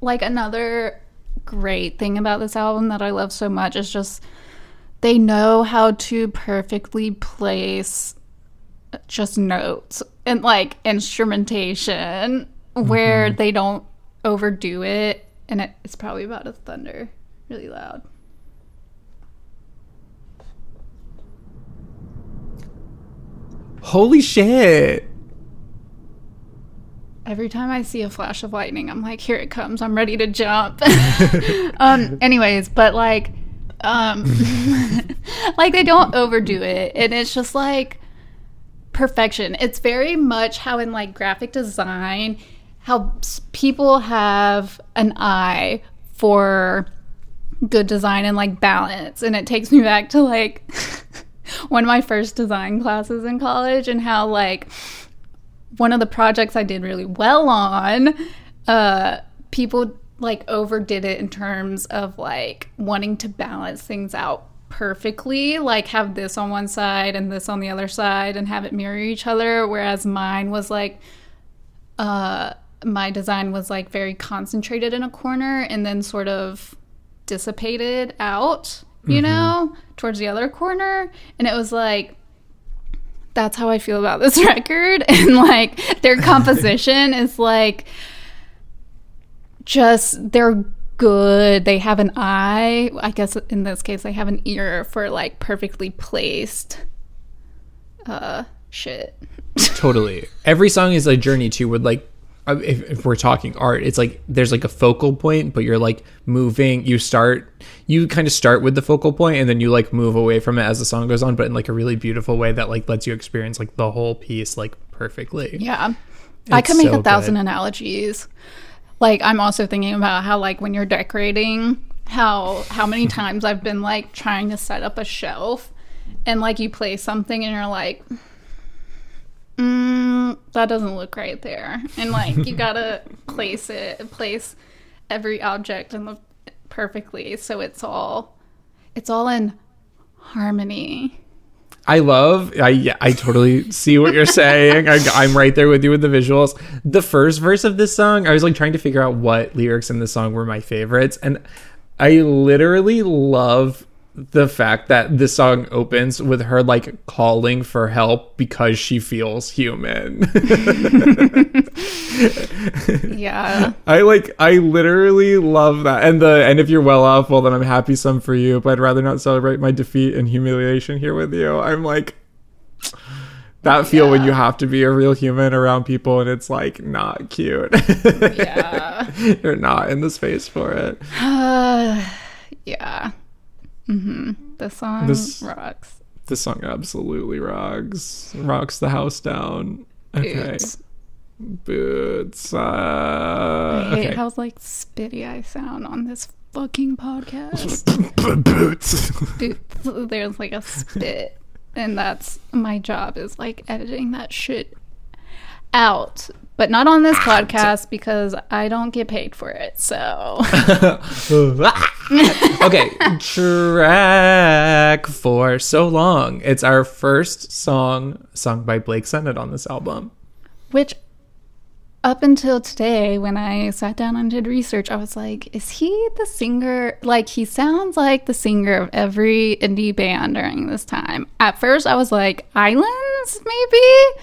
like another great thing about this album that i love so much is just they know how to perfectly place just notes and like instrumentation where they don't overdo it and it, it's probably about a thunder really loud Holy shit. Every time I see a flash of lightning, I'm like, here it comes. I'm ready to jump. um, anyways, but like, um, like they don't overdo it. And it's just like perfection. It's very much how in like graphic design, how people have an eye for good design and like balance. And it takes me back to like one of my first design classes in college and how like one of the projects I did really well on, uh, people like overdid it in terms of like wanting to balance things out perfectly, like have this on one side and this on the other side and have it mirror each other. Whereas mine was like, uh, my design was like very concentrated in a corner and then sort of dissipated out, you know, towards the other corner. And it was like, that's how I feel about this record. And like their composition is like just they're good. They have an eye. I guess in this case they have an ear for like perfectly placed uh shit. Totally. Every song is a journey too. With like, uh, if, if we're talking art, it's like there's like a focal point, but you're like moving. You start, you kind of start with the focal point, and then you like move away from it as the song goes on, but in like a really beautiful way that like lets you experience like the whole piece like perfectly. Yeah. I It's could make so a thousand good. analogies. Like I'm also thinking about how like when you're decorating, how how many times I've been like trying to set up a shelf and like you place something and you're like mm, that doesn't look right there. And like you gotta place it place every object in the perfectly so it's all it's all in harmony. I love. I yeah, I totally see what you're saying. I, I'm right there with you with the visuals. The first verse of this song, I was like trying to figure out what lyrics in this song were my favorites, and I literally love the fact that this song opens with her like calling for help because she feels human. Yeah. I like I literally love that. And the and if you're well off, well then I'm happy some for you, but I'd rather not celebrate my defeat and humiliation here with you. I'm like that feel when you have to be a real human around people and it's like not cute. Yeah. you're not in the space for it. Uh, yeah. Hmm The song This- rocks. This song absolutely rocks. Rocks the house down. Okay. Boots. Boots. Uh, I hate okay. how like spitty I sound on this fucking podcast. Boots. Boots. There's like a spit, and that's my job is like editing that shit out. But not on this podcast because I don't get paid for it. So okay, track for so long. It's our first song sung by Blake Sennett on this album. Which, up until today, when I sat down and did research, I was like, is he the singer? Like, he sounds like the singer of every indie band during this time. At first, I was like, Islands, maybe?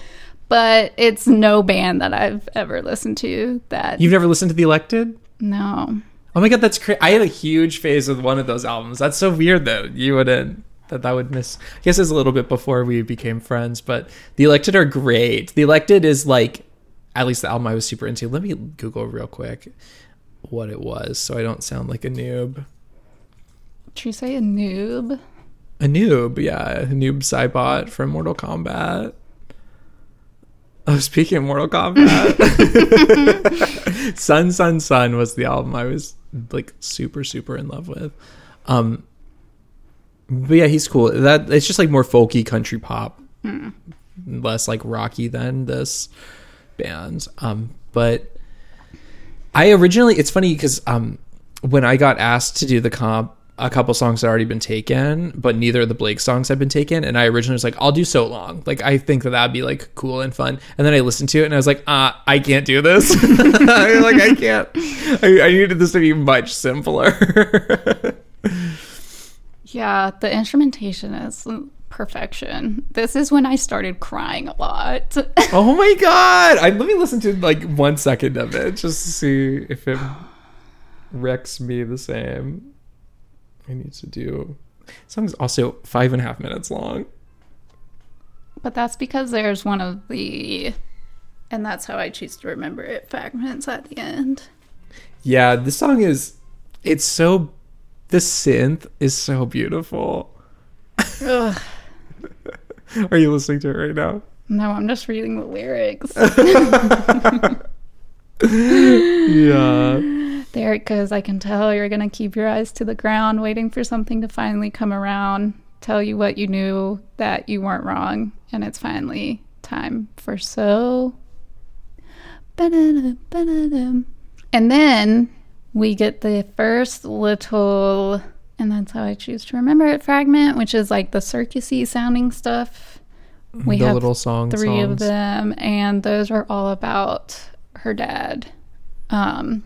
But it's no band that I've ever listened to that. You've never listened to The Elected? no. Oh my god, that's crazy! I had a huge phase with one of those albums. That's so weird though. You wouldn't that that would miss. I guess it's a little bit before we became friends, but The Elected are great. The Elected is like at least the album I was super into. Let me Google real quick what it was so I don't sound like a noob. Did you say a noob? A noob, yeah, a noob Saibot from Mortal Kombat. Oh, speaking of Mortal Kombat, Sun Sun Sun was the album I was like super super in love with. Um, but yeah, he's cool. That it's just like more folky country pop, less like rocky than this band. Um, but I originally, it's funny because um, when I got asked to do the comp, a couple songs had already been taken, but neither of the Blake songs had been taken. And I originally was like, I'll do so long. Like, I think that that'd be like cool and fun. And then I listened to it and I was like, uh, I can't do this. like, I can't. I, I needed this to be much simpler. Yeah, the instrumentation is perfection. This is when I started crying a lot. oh my God. I, let me listen to like one second of it just to see if it wrecks me the same. I need to do. Song's also five and a half minutes long. but that's because there's one of the, and that's how I choose to remember it fragments at the end. Yeah, the song is. It's so. The synth is so beautiful. Ugh. Are you listening to it right now? No, I'm just reading the lyrics. Yeah. There it goes. I can tell you're going to keep your eyes to the ground, waiting for something to finally come around, tell you what you knew that you weren't wrong, and it's finally time for so. And then we get the first little, and that's how I choose to remember it fragment, which is like the circusy sounding stuff. We the have little song three of them, and those are all about her dad. Um,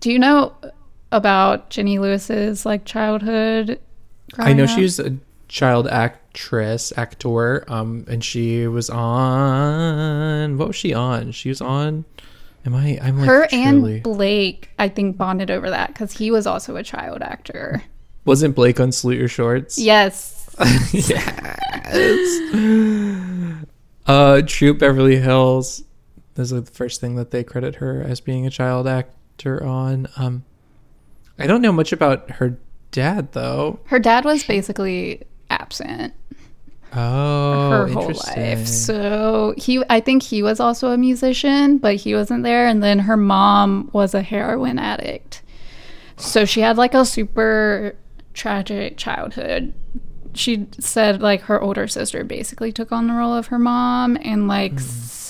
do you know about Jenny Lewis's like childhood? I know up? she was a child actress, actor, um, and she was on. What was she on? She was on. Am I? I'm like her truly. and Blake. I think bonded over that because he was also a child actor. Wasn't Blake on Salute Your Shorts? Yes, yes. uh, Troop Beverly Hills. This is the first thing that they credit her as being a child actor on. Um, I don't know much about her dad though. her dad was basically absent Oh, her whole life. So he, I think he was also a musician, but he wasn't there. And then her mom was a heroin addict. So she had like a super tragic childhood. She said like her older sister basically took on the role of her mom. And like, s-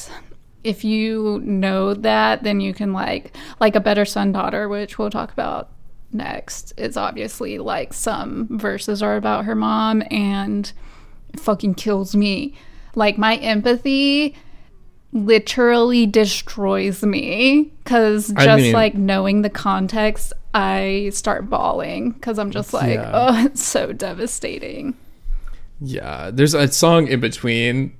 if you know that, then you can like, like a better son daughter, which we'll talk about next, It's obviously like some verses are about her mom and fucking kills me. Like my empathy literally destroys me because I just mean- like knowing the context, I start bawling because I'm just like, Yeah. oh, it's so devastating. Yeah, there's a song in between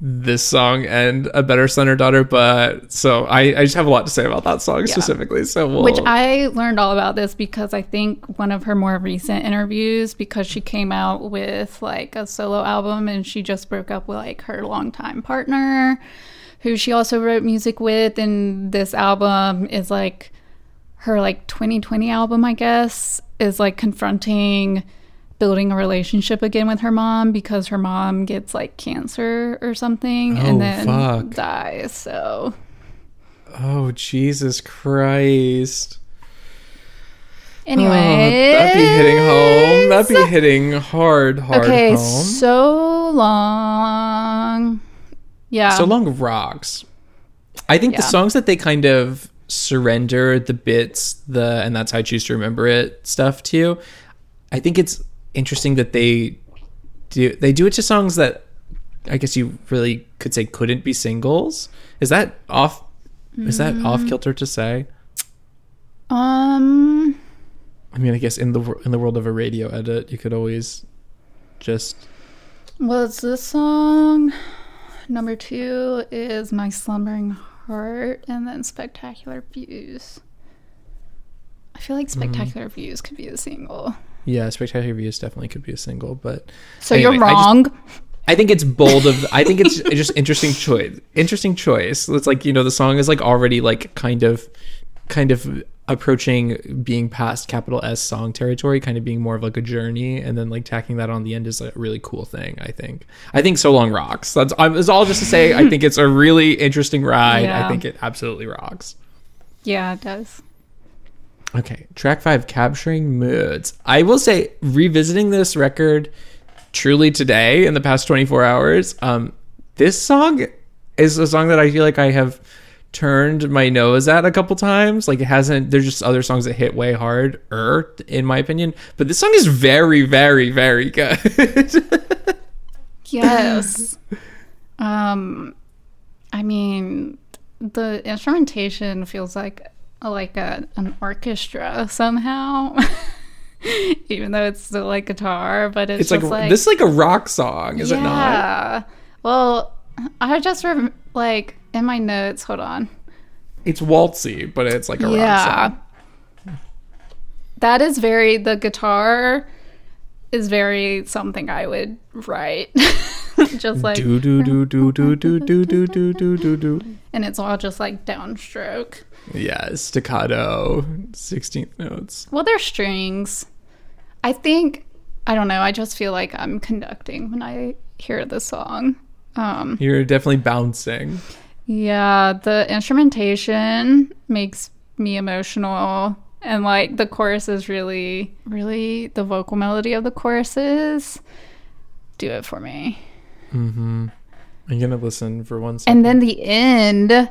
this song and a better son or daughter, but so I, I just have a lot to say about that song specifically. So we'll, Which I learned all about this because I think one of her more recent interviews, because she came out with like a solo album and she just broke up with like her longtime partner, who she also wrote music with. And this album is like her like 2020 album, I guess, is like confronting building a relationship again with her mom because her mom gets like cancer or something Oh, and then fuck. dies. So oh Jesus Christ! anyway, Oh, that'd be hitting home. That'd be hitting hard, hard okay, home. so long. Yeah. So long rocks. I think the songs that they kind of surrender the bits, the and that's how I choose to remember it stuff to. I think it's interesting that they do they do it to songs that I guess you really could say couldn't be singles. Is that off? Is that off Mm. kilter to say? um I mean, I guess in the in the world of a radio edit, you could always just was this song number 2 is My Slumbering Heart and then Spectacular Views. I feel like Mm-hmm. Spectacular Views could be a single. Yeah, spectacular views definitely could be a single, but So Anyway, you're I just- wrong. I think it's bold of. I think it's just interesting choice. Interesting choice. It's like you know the song is like already like kind of, kind of approaching being past capital S song territory, kind of being more of like a journey, and then like tacking that on the end is a really cool thing. I think. I think so long rocks. That's. I'm. It's all just to say. I think it's a really interesting ride. Yeah. I think it absolutely rocks. Yeah, it does. Okay, track five, capturing moods. I will say, revisiting this record truly today in the past 24 hours, um, this song is a song that I feel like I have turned my nose at a couple times. Like it hasn't, there's just other songs that hit way hard, er, in my opinion. But this song is very, very, very good. Yes. um, I mean, the instrumentation feels like like a, an orchestra somehow. Even though it's still like guitar, but it's, it's like, like, this is like a rock song, is it not? yeah. Well, I just rem- like in my notes. Hold on. It's waltzy, but it's like a rock Yeah. song. That is very the guitar is very something I would write. just like Do do do do do do do do do do do do. and it's all just like downstroke. Yeah, staccato, 16th notes. Well, they're strings. I think I don't know. I just feel like I'm conducting when I hear the song. Um, You're definitely bouncing. yeah, the instrumentation makes me emotional, and like the chorus is really, really the vocal melody of the choruses do it for me. Mm-hmm. I'm gonna listen for one second. And then the end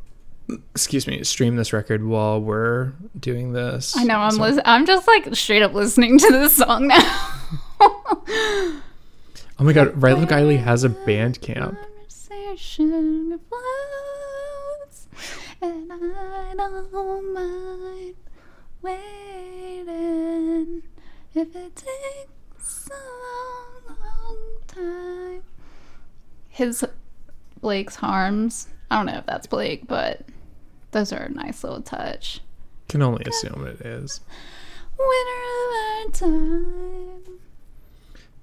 excuse me, stream this record while we're doing this. I know. I'm So- lis- I'm just like straight up listening to this song now. Oh my god, Rilo Kiley has a Bandcamp. Conversation flows, and I don't mind waiting if it takes a long, long time. His Blake's harms. I don't know if that's Blake, but those are a nice little touch. Can only assume it is. Winner of our time.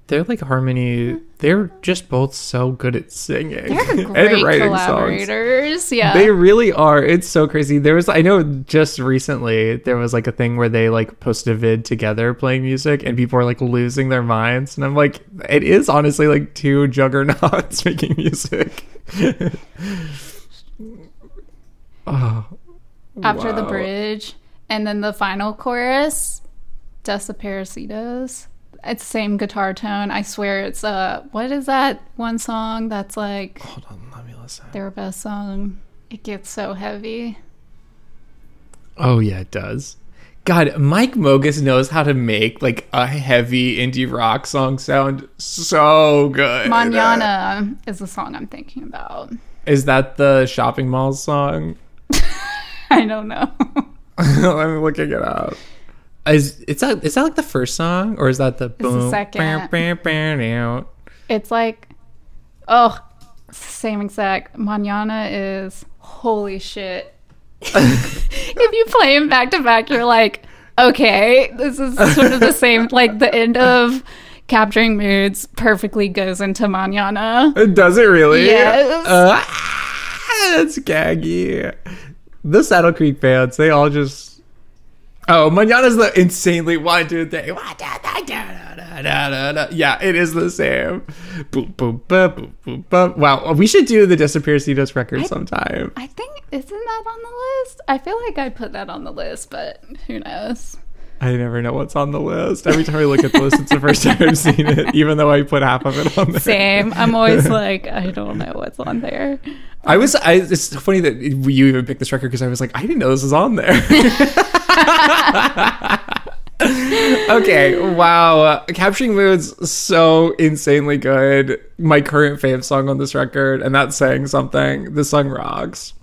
They're like harmony. They're just both so good at singing They're and great writing songs. collaborators. Yeah. They really are. It's so crazy. There was I know just recently there was like a thing where they like posted a vid together playing music and people are like losing their minds and I'm like it is honestly like two juggernauts making music. oh. after the bridge and then the final chorus Desaparecidos. It's the same guitar tone. I swear it's uh what is that one song that's like Hold on, let me listen. their best song? It gets so heavy. Oh yeah, it does. God, Mike Mogis knows how to make like a heavy indie rock song sound so good. Manana is the song I'm thinking about. Is that the shopping mall song? I don't know. I'm looking it up. Is is that is that like the first song or is that the the second. bam, bam, bam? it's like oh same exact. Manana is holy shit. if you play them back to back, you're like, okay, this is sort of the same. Like the end of capturing moods perfectly goes into manana. Does it really? Yes. Uh, that's gaggy. The Saddle Creek bands, they all just. Oh, Manana's the insanely one, two, three. one, two, three, da, da, da, da, da. Yeah, it is the same. Boop, boop, boop, boop, boop, boop. Wow, we should do the Desaparecidos record sometime. I think isn't that on the list? I feel like I put that on the list, but who knows? I never know what's on the list. Every time I look at the list, it's the first time I've seen it, even though I put half of it on there. Same. I'm always like, I don't know what's on there. I was. I, it's funny that you even picked this record because I was like, I didn't know this was on there. okay, wow. Capturing Moods so insanely good. My current fave song on this record, and that's saying something. This song rocks.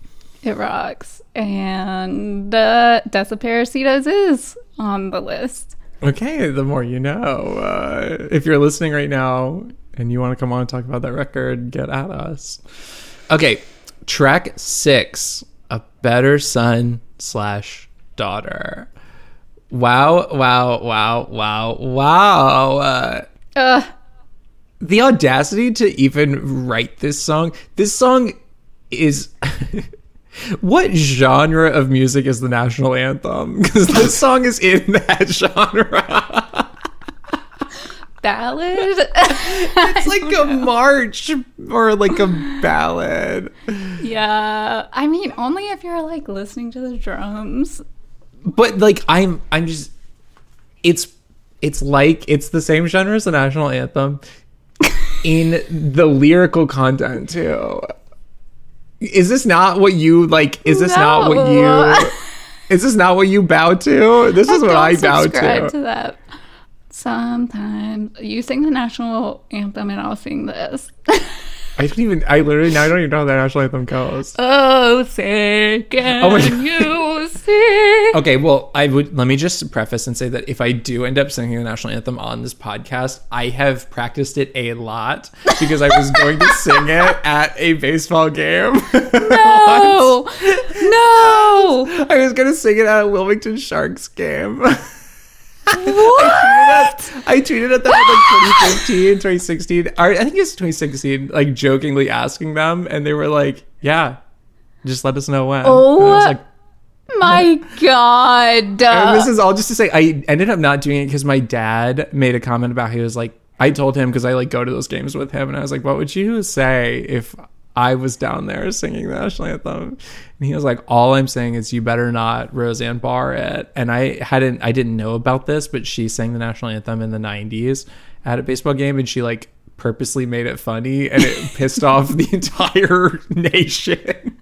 It rocks. And uh, Desaparecidos is on the list. Okay, the more you know. Uh, if you're listening right now and you want to come on and talk about that record, get at us. Okay, track six, A Better Son slash Daughter. Wow, wow, wow, wow, wow. Uh, Ugh. the audacity to even write this song. This song is. what genre of music is the national anthem? Because this song is in that genre. Ballad? It's like a march or like a ballad. yeah. I mean, only if you're like listening to the drums. But like I'm I'm just it's it's like it's the same genre as the national anthem in the lyrical content too. Is this not what you like is this not what you is this not what you bow to? This is what don't I bow to. to that. Sometimes you sing the national anthem and I'll sing this. I don't even I literally now I don't even know how the national anthem goes. oh, say can Oh my you sing? Okay, well, I would let me just preface and say that if I do end up singing the national anthem on this podcast, I have practiced it a lot because I was going to sing it at a baseball game. No, no. I was going to sing it at a Wilmington Sharks game. What? I tweeted at them in like 2015, 2016, or I think it's 2016, like jokingly asking them, and they were like, "Yeah, just let us know when." Oh. And I was oh like, My God. And this is all just to say I ended up not doing it because my dad made a comment about he was like I told him because I like go to those games with him and I was like, what would you say if I was down there singing the national anthem? And he was like, all I'm saying is you better not Roseanne Barr it. And I hadn't I didn't know about this, but she sang the national anthem in the 90s at a baseball game and she like purposely made it funny and it pissed off the entire nation.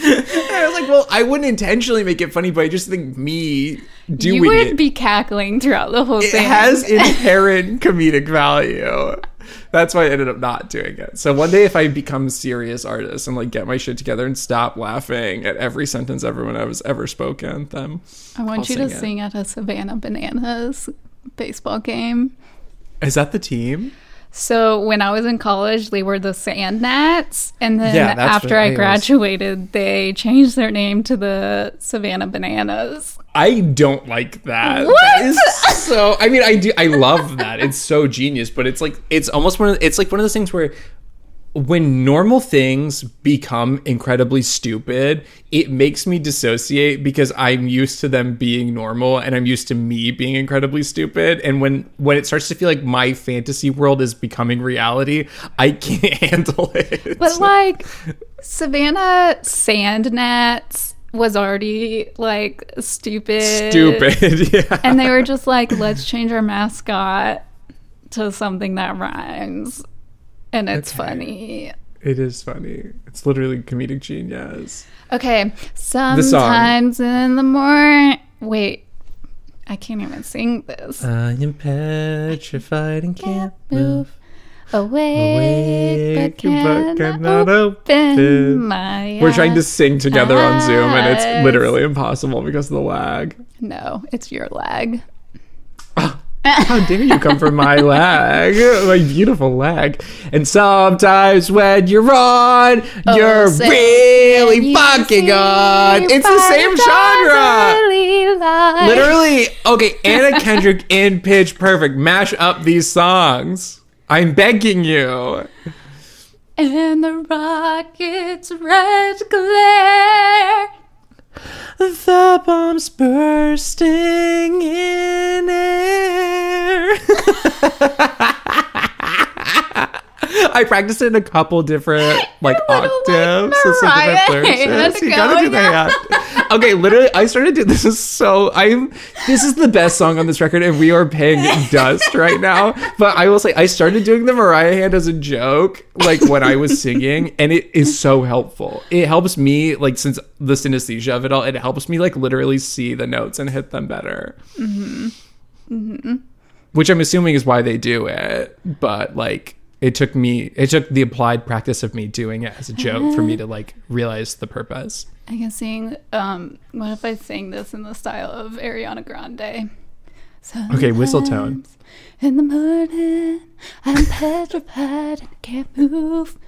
I was like, well, I wouldn't intentionally make it funny, but I just think me doing you would it, be cackling throughout the whole it thing. It has inherent comedic value. That's why I ended up not doing it. So one day, if I become a serious artist and like get my shit together and stop laughing at every sentence everyone has ever spoken, then I want I'll you to it. sing at a Savannah Bananas baseball game. is that the team? So when I was in college, they were the Sand Gnats, and then Yeah, after I graduated, they changed their name to the Savannah Bananas. I don't like that. What? That so. I mean, I do. I love that. It's so genius, but it's like it's almost one of. It's like one of those things where when normal things become incredibly stupid, it makes me dissociate because I'm used to them being normal and I'm used to me being incredibly stupid. And when when it starts to feel like my fantasy world is becoming reality, I can't handle it. But like Savannah Sand Gnats was already like stupid. stupid. yeah. And they were just like, let's change our mascot to something that rhymes. And it's Okay. funny. It is funny. It's literally comedic genius. Okay. Sometimes in the morning. Wait. I can't even sing this. I am petrified and can't move. Awake, but Awake, but cannot, cannot open, open. my We're trying to sing together on Zoom, and it's literally impossible because of the lag. No, it's your lag. How dare you come for my leg, my beautiful leg? And sometimes when you're on, oh, you're Oh, really can you fucking on. It's the same genre. Literally, okay, Anna Kendrick in Pitch Perfect. Mash up these songs. I'm begging you. And the rocket's red glare. The bombs bursting in air. I practiced it in a couple different like like, octaves. and some different flourishes. You gotta do the hand. Okay, literally, I started doing This is so. I'm. This is the best song on this record, and we are paying dust right now. But I will say, I started doing the Mariah hand as a joke, like when I was singing, and it is so helpful. It helps me, like since the synesthesia of it all, it helps me like literally see the notes and hit them better. Which I'm assuming is why they do it, but like. It took me. It took the applied practice of me doing it as a joke for me to like realize the purpose. I can sing. Um, what if I sing this in the style of Ariana Grande? Okay, whistle tone. In the morning, I'm petrified and can't move.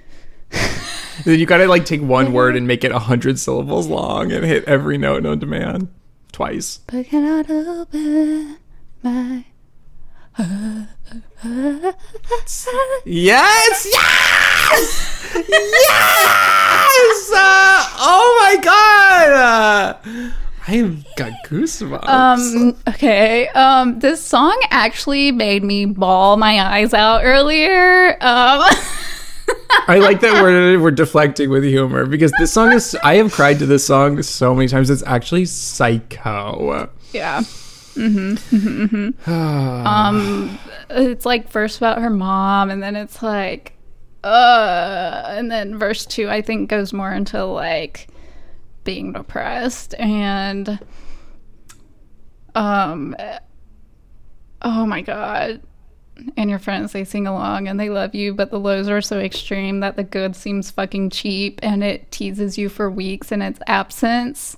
Then you gotta like take one word and make it a hundred syllables long and hit every note on demand twice. But cannot open my. Yes, yes, yes! Uh, oh my god! Uh, I've got goosebumps. Um. Okay. Um. This song actually made me bawl my eyes out earlier. Um. I like that we're we're deflecting with humor because this song is. I have cried to this song so many times. It's actually psycho. yeah. um. It's like first about her mom, and then it's like, uh, and then verse two I think goes more into like being depressed and um. Oh my god. and your friends they sing along and they love you but the lows are so extreme that the good seems fucking cheap and it teases you for weeks in its absence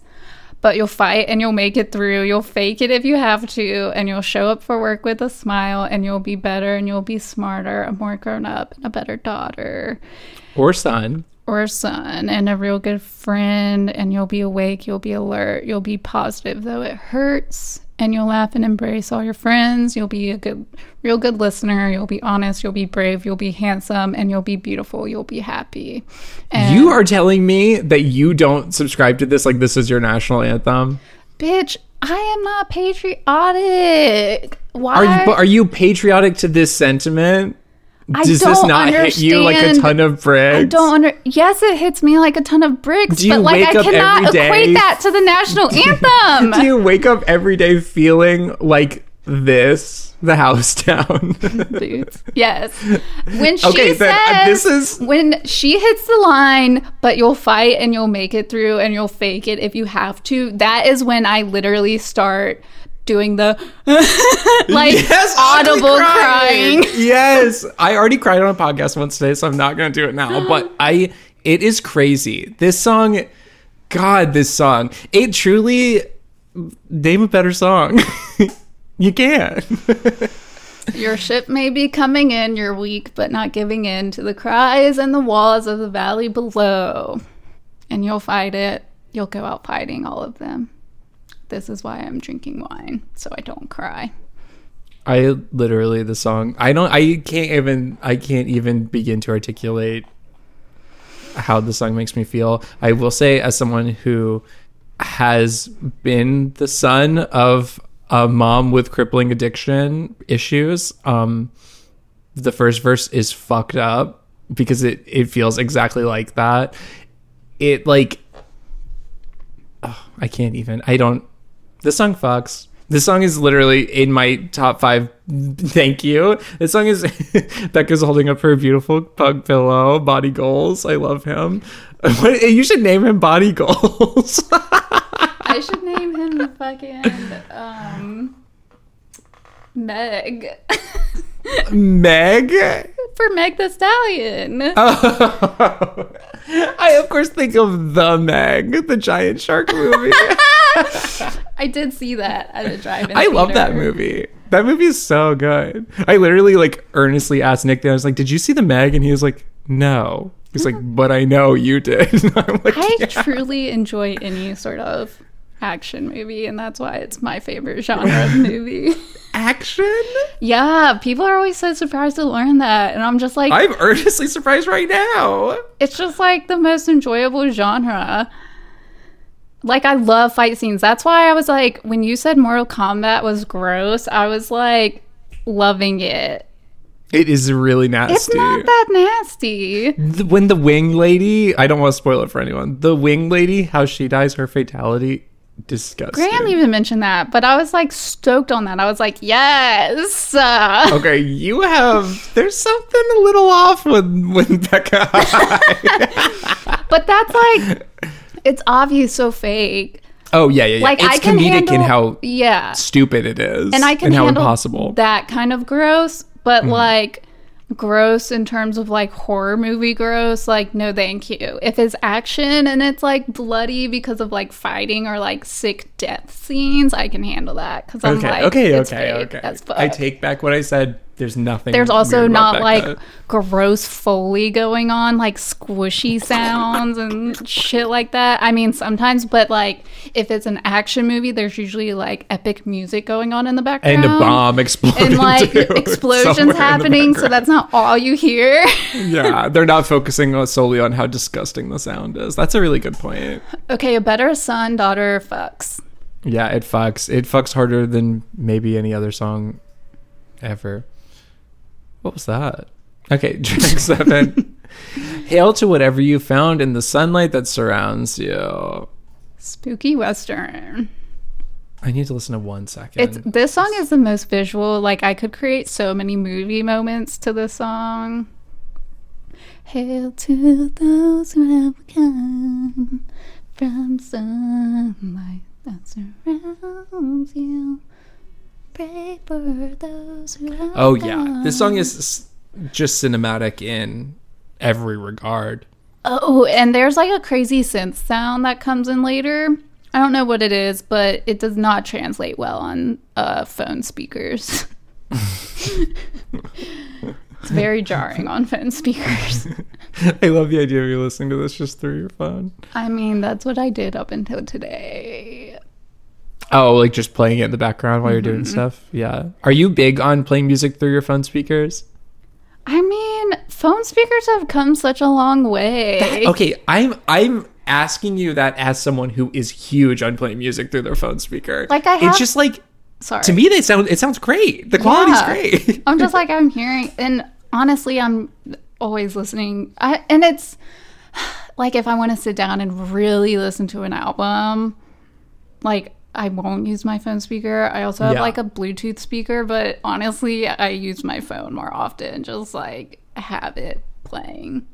but you'll fight and you'll make it through you'll fake it if you have to and you'll show up for work with a smile and you'll be better and you'll be smarter a more grown up and a better daughter or son. or son and a real good friend and you'll be awake you'll be alert you'll be positive though it hurts and you'll laugh and embrace all your friends. You'll be a good real good listener. You'll be honest. You'll be brave. You'll be handsome and you'll be beautiful. You'll be happy. And You are telling me that you don't subscribe to this like this is your national anthem. bitch i am not patriotic. Why Are you, are you patriotic to this sentiment? I Does this not hit you like a understand- ton of bricks? I don't under. Yes, it hits me like a ton of bricks, Do you but like wake I up cannot every day- equate that to the national anthem. Do you wake up every day feeling like this, the house down? boots. Yes. When she Okay, says uh, this is- when she hits the line, but you'll fight and you'll make it through and you'll fake it if you have to. That is when I literally start doing the like Yes, audible audibly crying. yes, I already cried on a podcast once today, so I'm not going to do it now. But I, it is crazy. This song, God, this song, it truly name a better song. you can. Your ship may be coming in, you're weak but not giving in to the cries and the walls of the valley below. And you'll fight it. You'll go out fighting all of them. This is why I'm drinking wine, so I don't cry. I literally the song. I don't. I can't even. I can't even begin to articulate how the song makes me feel. I will say, as someone who has been the son of a mom with crippling addiction issues, um, the first verse is fucked up because it it feels exactly like that. It like oh, I can't even. I don't. This song fucks. This song is literally in my top five. Thank you. This song is Becca's holding up her beautiful pug pillow. Body goals. I love him. You should name him Body Goals. I should name him fucking um Meg. Meg. For Meg the Stallion. Oh. I of course think of the Meg, the giant shark movie. I did see that at a drive-in. I love that movie. That movie is so good. I literally like earnestly asked Nick. I was like, "Did you see the Meg?" And he was like, "No." He's like, uh-huh. "But I know you did." I'm like, I "Yeah." truly enjoy any sort of action movie, and that's why it's my favorite genre of movie. action. yeah, people are always so surprised to learn that, and I'm just like, I'm earnestly surprised right now. it's just like the most enjoyable genre. Like I love fight scenes. That's why I was like, when you said Mortal Kombat was gross, I was like loving it. It is really nasty. It's not that nasty. When the wing lady, I don't want to spoil it for anyone. The wing lady, how she dies, her fatality, disgusting. Graham even mentioned that, but I was like stoked on that. I was like, yes. Uh, Okay, you have. There's something a little off with with Becca. But that's like, it's obvious so fake. oh yeah, yeah, yeah. Like it's I can comedic handle, in how yeah, stupid it is, and I can how handle impossible. That kind of gross, but like gross in terms of like horror movie gross, like no thank you. If it's action and it's like bloody because of like fighting or like sick death scenes, I can handle that because I'm okay, like, okay, okay, fake okay. I take back what I said. There's nothing. There's also not like gross foley going on, like squishy sounds and shit like that. I mean, sometimes, but like if it's an action movie, there's usually like epic music going on in the background and a bomb exploding and like explosions happening. So that's not all you hear. yeah, they're not focusing solely on how disgusting the sound is. That's a really good point. okay, a better son daughter fucks. Yeah, it fucks. It fucks harder than maybe any other song ever. What was that? Okay, track seven. Hail to whatever you found in the sunlight that surrounds you. Spooky western. I need to listen to one second. It's this song is the most visual. Like I could create so many movie moments to this song. Hail to those who have come from sunlight that surrounds you. Pray for those who have oh yeah, this song is just cinematic in every regard. Oh, and there's like a crazy synth sound that comes in later. I don't know what it is, but it does not translate well on uh, phone speakers. it's very jarring on phone speakers. I love the idea of you listening to this just through your phone. I mean, that's what I did up until today. Oh, like just playing it in the background while you're doing Mm-hmm. stuff. Yeah. Are you big on playing music through your phone speakers? I mean, phone speakers have come such a long way. Okay, I'm I'm asking you that as someone who is huge on playing music through their phone speaker. Like, I have- it's just like Sorry. to me they sound it sounds great. The quality's Yeah. great. I'm just like I'm hearing, and honestly, I'm always listening. I, and it's like if I want to sit down and really listen to an album, like I won't use my phone speaker. I also have Yeah. like a Bluetooth speaker, but honestly, I use my phone more often. Just like have it playing.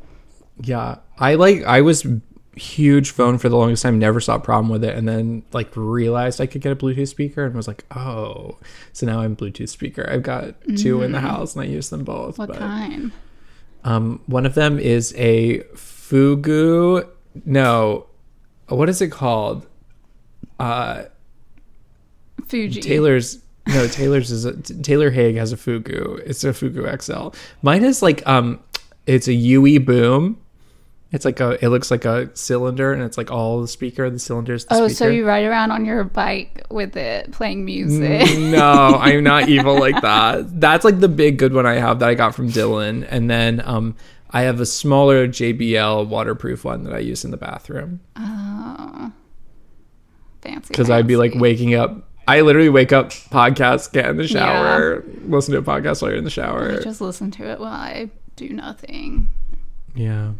yeah. I like I was huge phone for the longest time, never saw a problem with it, and then like realized I could get a Bluetooth speaker and was like, oh. So now I'm Bluetooth speaker. I've got two in the house and I use them both. What but- kind? Um, one of them is a Fugoo. No, what is it called? Uh, Fuji. Taylor's. No, Taylor's is a, Taylor Haig has a Fugoo. It's a Fugoo XL. Mine is like um, it's a UE boom. It's like a. It looks like a cylinder, and it's like all the speaker. The cylinder's the Oh, speaker. so you ride around on your bike with it playing music? no, I'm not evil like that. That's like the big good one I have that I got from Dylan, and then um, I have a smaller JBL waterproof one that I use in the bathroom Oh, fancy. because I'd be like waking up. I literally wake up, podcast, get in the shower, listen to a podcast while you're in the shower. I just listen to it while I do nothing. yeah.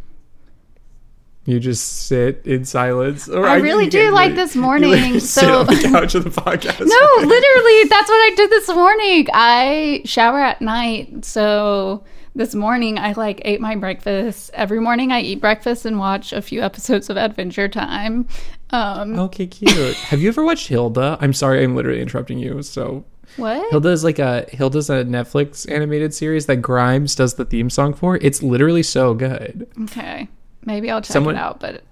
You just sit in silence. Or I really do, get- like this you morning, literally sit so- on the couch of the podcast. No, literally, that's what I did this morning. I shower at night, so this morning I like ate my breakfast. Every morning I eat breakfast and watch a few episodes of Adventure Time. Um, Okay, cute. Have you ever watched Hilda? I'm sorry, I'm literally interrupting you. So what? Hilda's like a Hilda's a Netflix animated series that Grimes does the theme song for. It's literally so good. Okay, maybe I'll check Someone- it out. But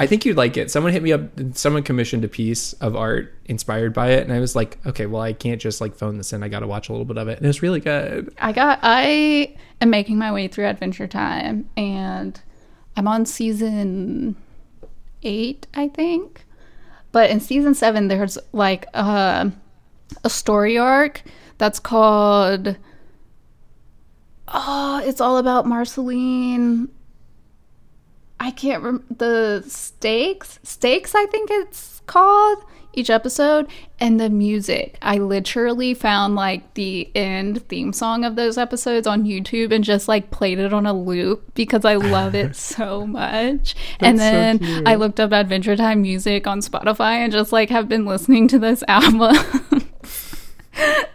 I think you'd like it. Someone hit me up. Someone commissioned a piece of art inspired by it, and I was like, okay, well, I can't just like phone this in. I got to watch a little bit of it, and it's really good. I got I am making my way through Adventure Time and I'm on season 8, I think. But in season 7 there's like a a story arc that's called Oh, it's all about Marceline. I can't remember the stakes. Stakes I think it's called. Each episode and the music. I literally found like the end theme song of those episodes on YouTube and just like played it on a loop because I love it so much. and so then cute. I looked up Adventure Time music on Spotify and just like have been listening to this album.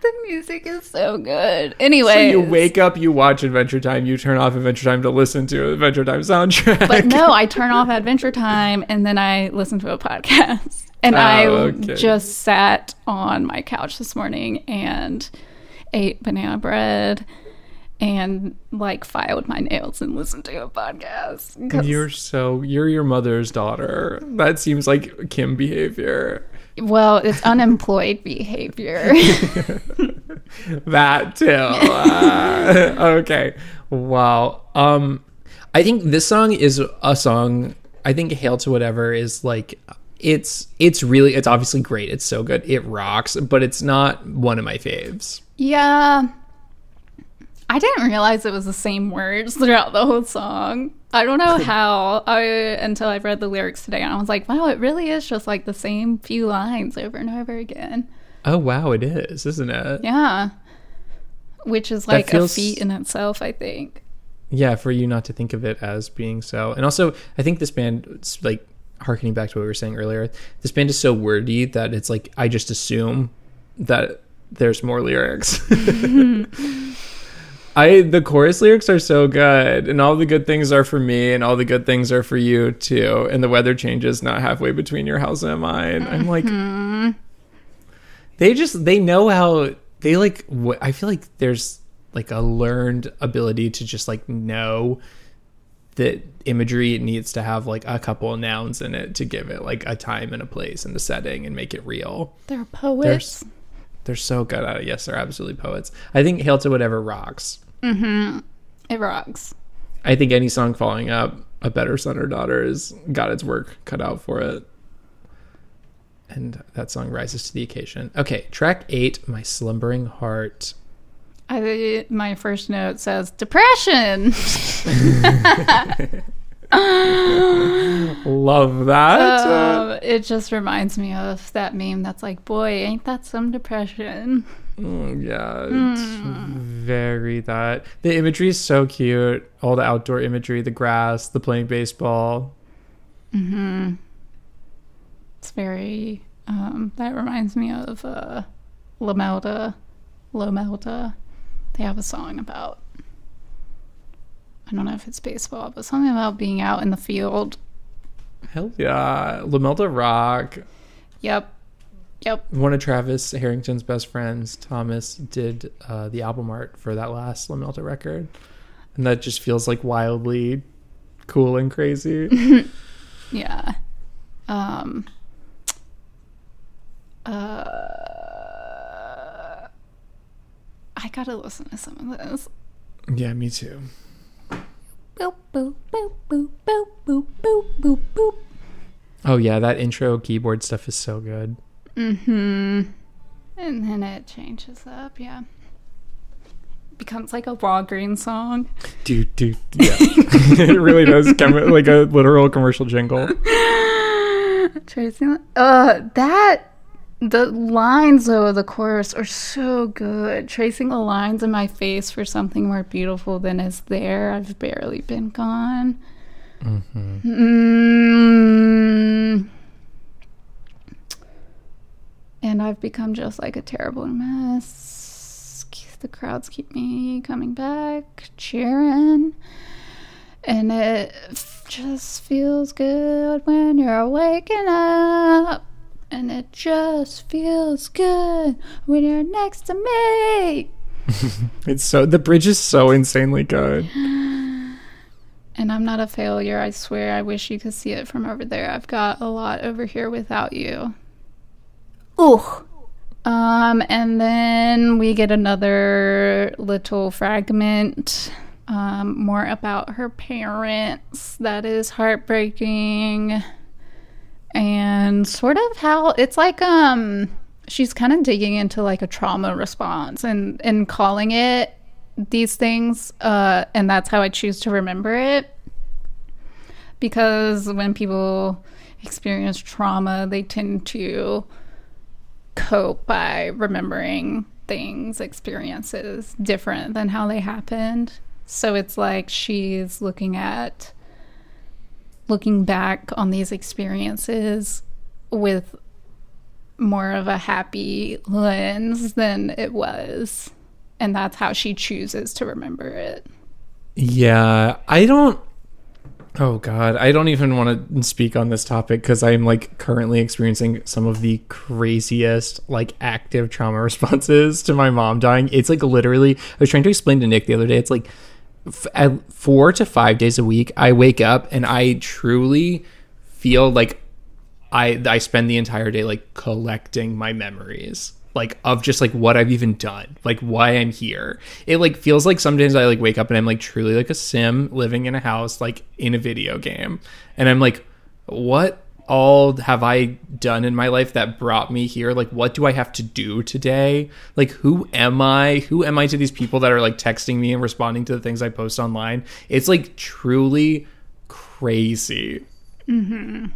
the music is so good. Anyway, So you wake up, you watch Adventure Time, you turn off Adventure Time to listen to Adventure Time soundtrack. But no, I turn off Adventure Time and then I listen to a podcast. And Oh, I okay. just sat on my couch this morning and ate banana bread and like filed my nails and listened to a podcast. 'Cause- You're so you're your mother's daughter. That seems like Kim behavior. well, it's unemployed behavior. That too. Uh, okay. Wow. Um I think this song is a song I think Hail to Whatever is like it's it's really it's obviously great. It's so good. It rocks, but it's not one of my faves. yeah. I didn't realize it was the same words throughout the whole song. I don't know how I until I read the lyrics today and I was like, wow, it really is just like the same few lines over and over again. Oh wow, it is, isn't it? Yeah. Which is like feels- a feat in itself, I think. yeah for you not to think of it as being so and also i think this band like harkening back to what we were saying earlier this band is so wordy that it's like i just assume that there's more lyrics. I the chorus lyrics are so good and all the good things are for me and all the good things are for you too and the weather changes not halfway between your house and mine. I'm like mm-hmm. they just they know how they like wh- i feel like there's like a learned ability to just like know that imagery it needs to have like a couple of nouns in it to give it like a time and a place and a setting and make it real. They're poets. they're so good at it. Yes they're absolutely poets. I think hail to whatever rocks. Mm-hmm. It rocks. i think any song following up a better son or daughter has got its work cut out for it. And that song rises to the occasion. Okay track eight my slumbering heart I my first note says depression. love that um, it just reminds me of that meme that's like, boy, ain't that some depression? Mm, yeah, it's very that. The imagery is so cute. All the outdoor imagery, the grass, the playing baseball. Hmm. It's very um that reminds me of uh Lamelda. Lomelda. They have a song about I don't know if it's baseball, but something about being out in the field. Hell yeah. Lomelda Rock, Yep. Yep. one of Travis Harrington's best friends, Thomas, did uh, the album art for that last Lomelda record. And that just feels like wildly cool and crazy. Yeah. Um uh I gotta listen to some of this. yeah, me too. Boop boop boop boop boop boop boop boop boop. Oh, yeah, that intro keyboard stuff is so good. Mm-hmm. And then it changes up, yeah. Becomes like a Walgreens song. Dude, dude, yeah. it really does come like a literal commercial jingle. Tracy, uh, that the lines though of the chorus are so good. Tracing the lines in my face for something more beautiful than is there. I've barely been gone. Mm. And I've become just like a terrible mess. The crowds keep me coming back, cheering. And it just feels good when you're waking up. And it just feels good when you're next to me. It's so the bridge is so insanely good. And I'm not a failure, I swear. I wish you could see it from over there. I've got a lot over here without you. Ooh. Um, and then we get another little fragment, um, more about her parents. That is heartbreaking. And sort of how it's like, um, she's kind of digging into like a trauma response and, and calling it these things. Uh, and that's how I choose to remember it. Because when people experience trauma, they tend to cope by remembering things, experiences different than how they happened. So it's like she's looking at looking back on these experiences with more of a happy lens than it was. And that's how she chooses to remember it. Yeah, I don't. Oh God, I don't even want to speak on this topic because I'm like currently experiencing some of the craziest like active trauma responses to my mom dying. It's like literally. I was trying to explain to Nick the other day. It's like f- four to five days a week. I wake up and I truly feel like I I spend the entire day like collecting my memories like of just like what I've even done, like why I'm here. It like feels like sometimes I like wake up and I'm like truly like a sim living in a house like in a video game. And I'm like what all have I done in my life that brought me here? Like what do I have to do today? Like who am I? Who am I to these people that are like texting me and responding to the things I post online? It's like truly crazy. Mhm.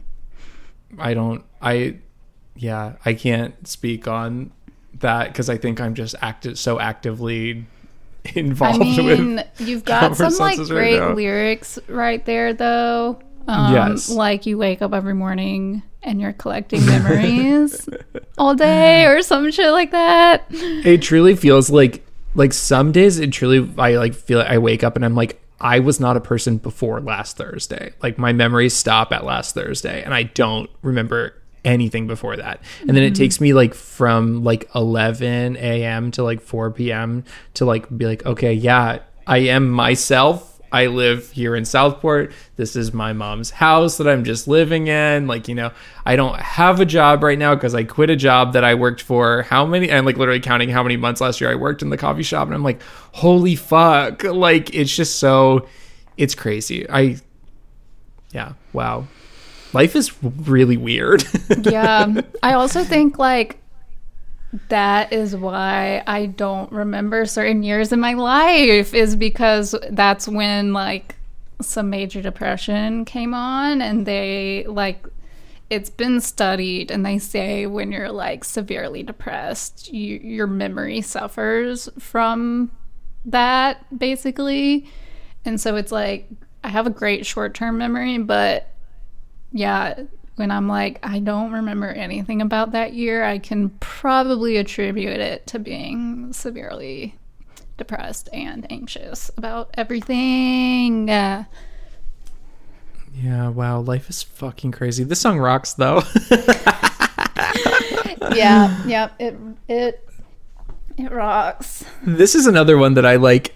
I don't I yeah, I can't speak on that because I think I'm just active so actively involved I mean, with. you've got some like conversations right great lyrics right there, though. Um, Yes. Like you wake up every morning and you're collecting memories all day or some shit like that. It truly feels like like some days it truly I like feel like I wake up and I'm like I was not a person before last Thursday. Like my memories stop at last Thursday and I don't remember anything before that. And then it takes me like from like 11 a.m. to like 4 p.m. to like be like okay, yeah, I am myself. I live here in Southport. This is my mom's house that I'm just living in. Like, you know, I don't have a job right now because I quit a job that I worked for how many, I'm like literally counting how many months last year I worked in the coffee shop. And I'm like, holy fuck. Like, it's just so, it's crazy. I, yeah, wow. Life is really weird. yeah. I also think like that is why I don't remember certain years in my life is because that's when like some major depression came on and they like it's been studied and they say when you're like severely depressed you, your memory suffers from that basically. And so it's like i have a great short-term memory but yeah, when I'm like, I don't remember anything about that year, I can probably attribute it to being severely depressed and anxious about everything. Uh, yeah, wow. Life is fucking crazy. This song rocks though. yeah, yeah, it it it rocks. this is another one that I like.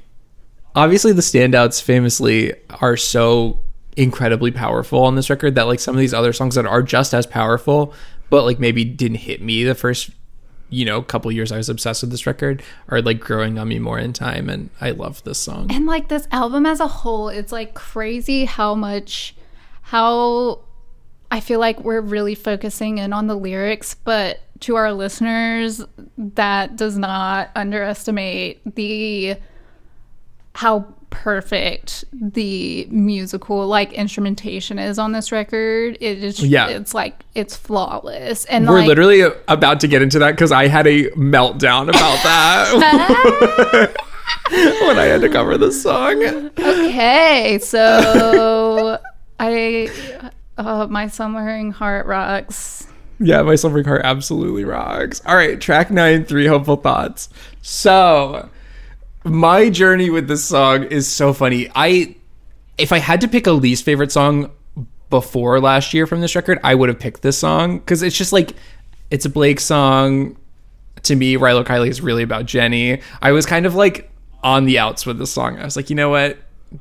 Obviously, the standouts famously are so incredibly powerful on this record that like some of these other songs that are just as powerful, but like maybe didn't hit me the first you know couple years I was obsessed with this record are like growing on me more in time, and I love this song. And like this album as a whole, it's like crazy how much how I feel like we're really focusing in on the lyrics, but to our listeners, that does not underestimate the how perfect the musical like instrumentation is on this record. It is Yeah. it's like it's flawless. And We're like literally about to get into that because I had a meltdown about that when I had to cover this song. Okay, so I uh, my summering heart rocks. Yeah, my suffering heart absolutely rocks. All right, track nine, three hopeful thoughts. So, my journey with this song is so funny. I, if I had to pick a least favorite song before last year from this record, I would have picked this song because it's just like, it's a Blake song. To me, Rilo Kiley is really about Jenny. I was kind of like on the outs with this song. I was like, you know what?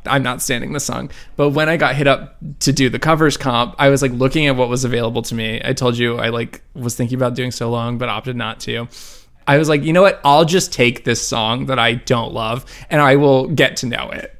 I'm not standing this song. But when I got hit up to do the covers comp, I was like looking at what was available to me. I told you I like was thinking about doing so long, but opted not to. I was like, you know what? I'll just take this song that I don't love and I will get to know it.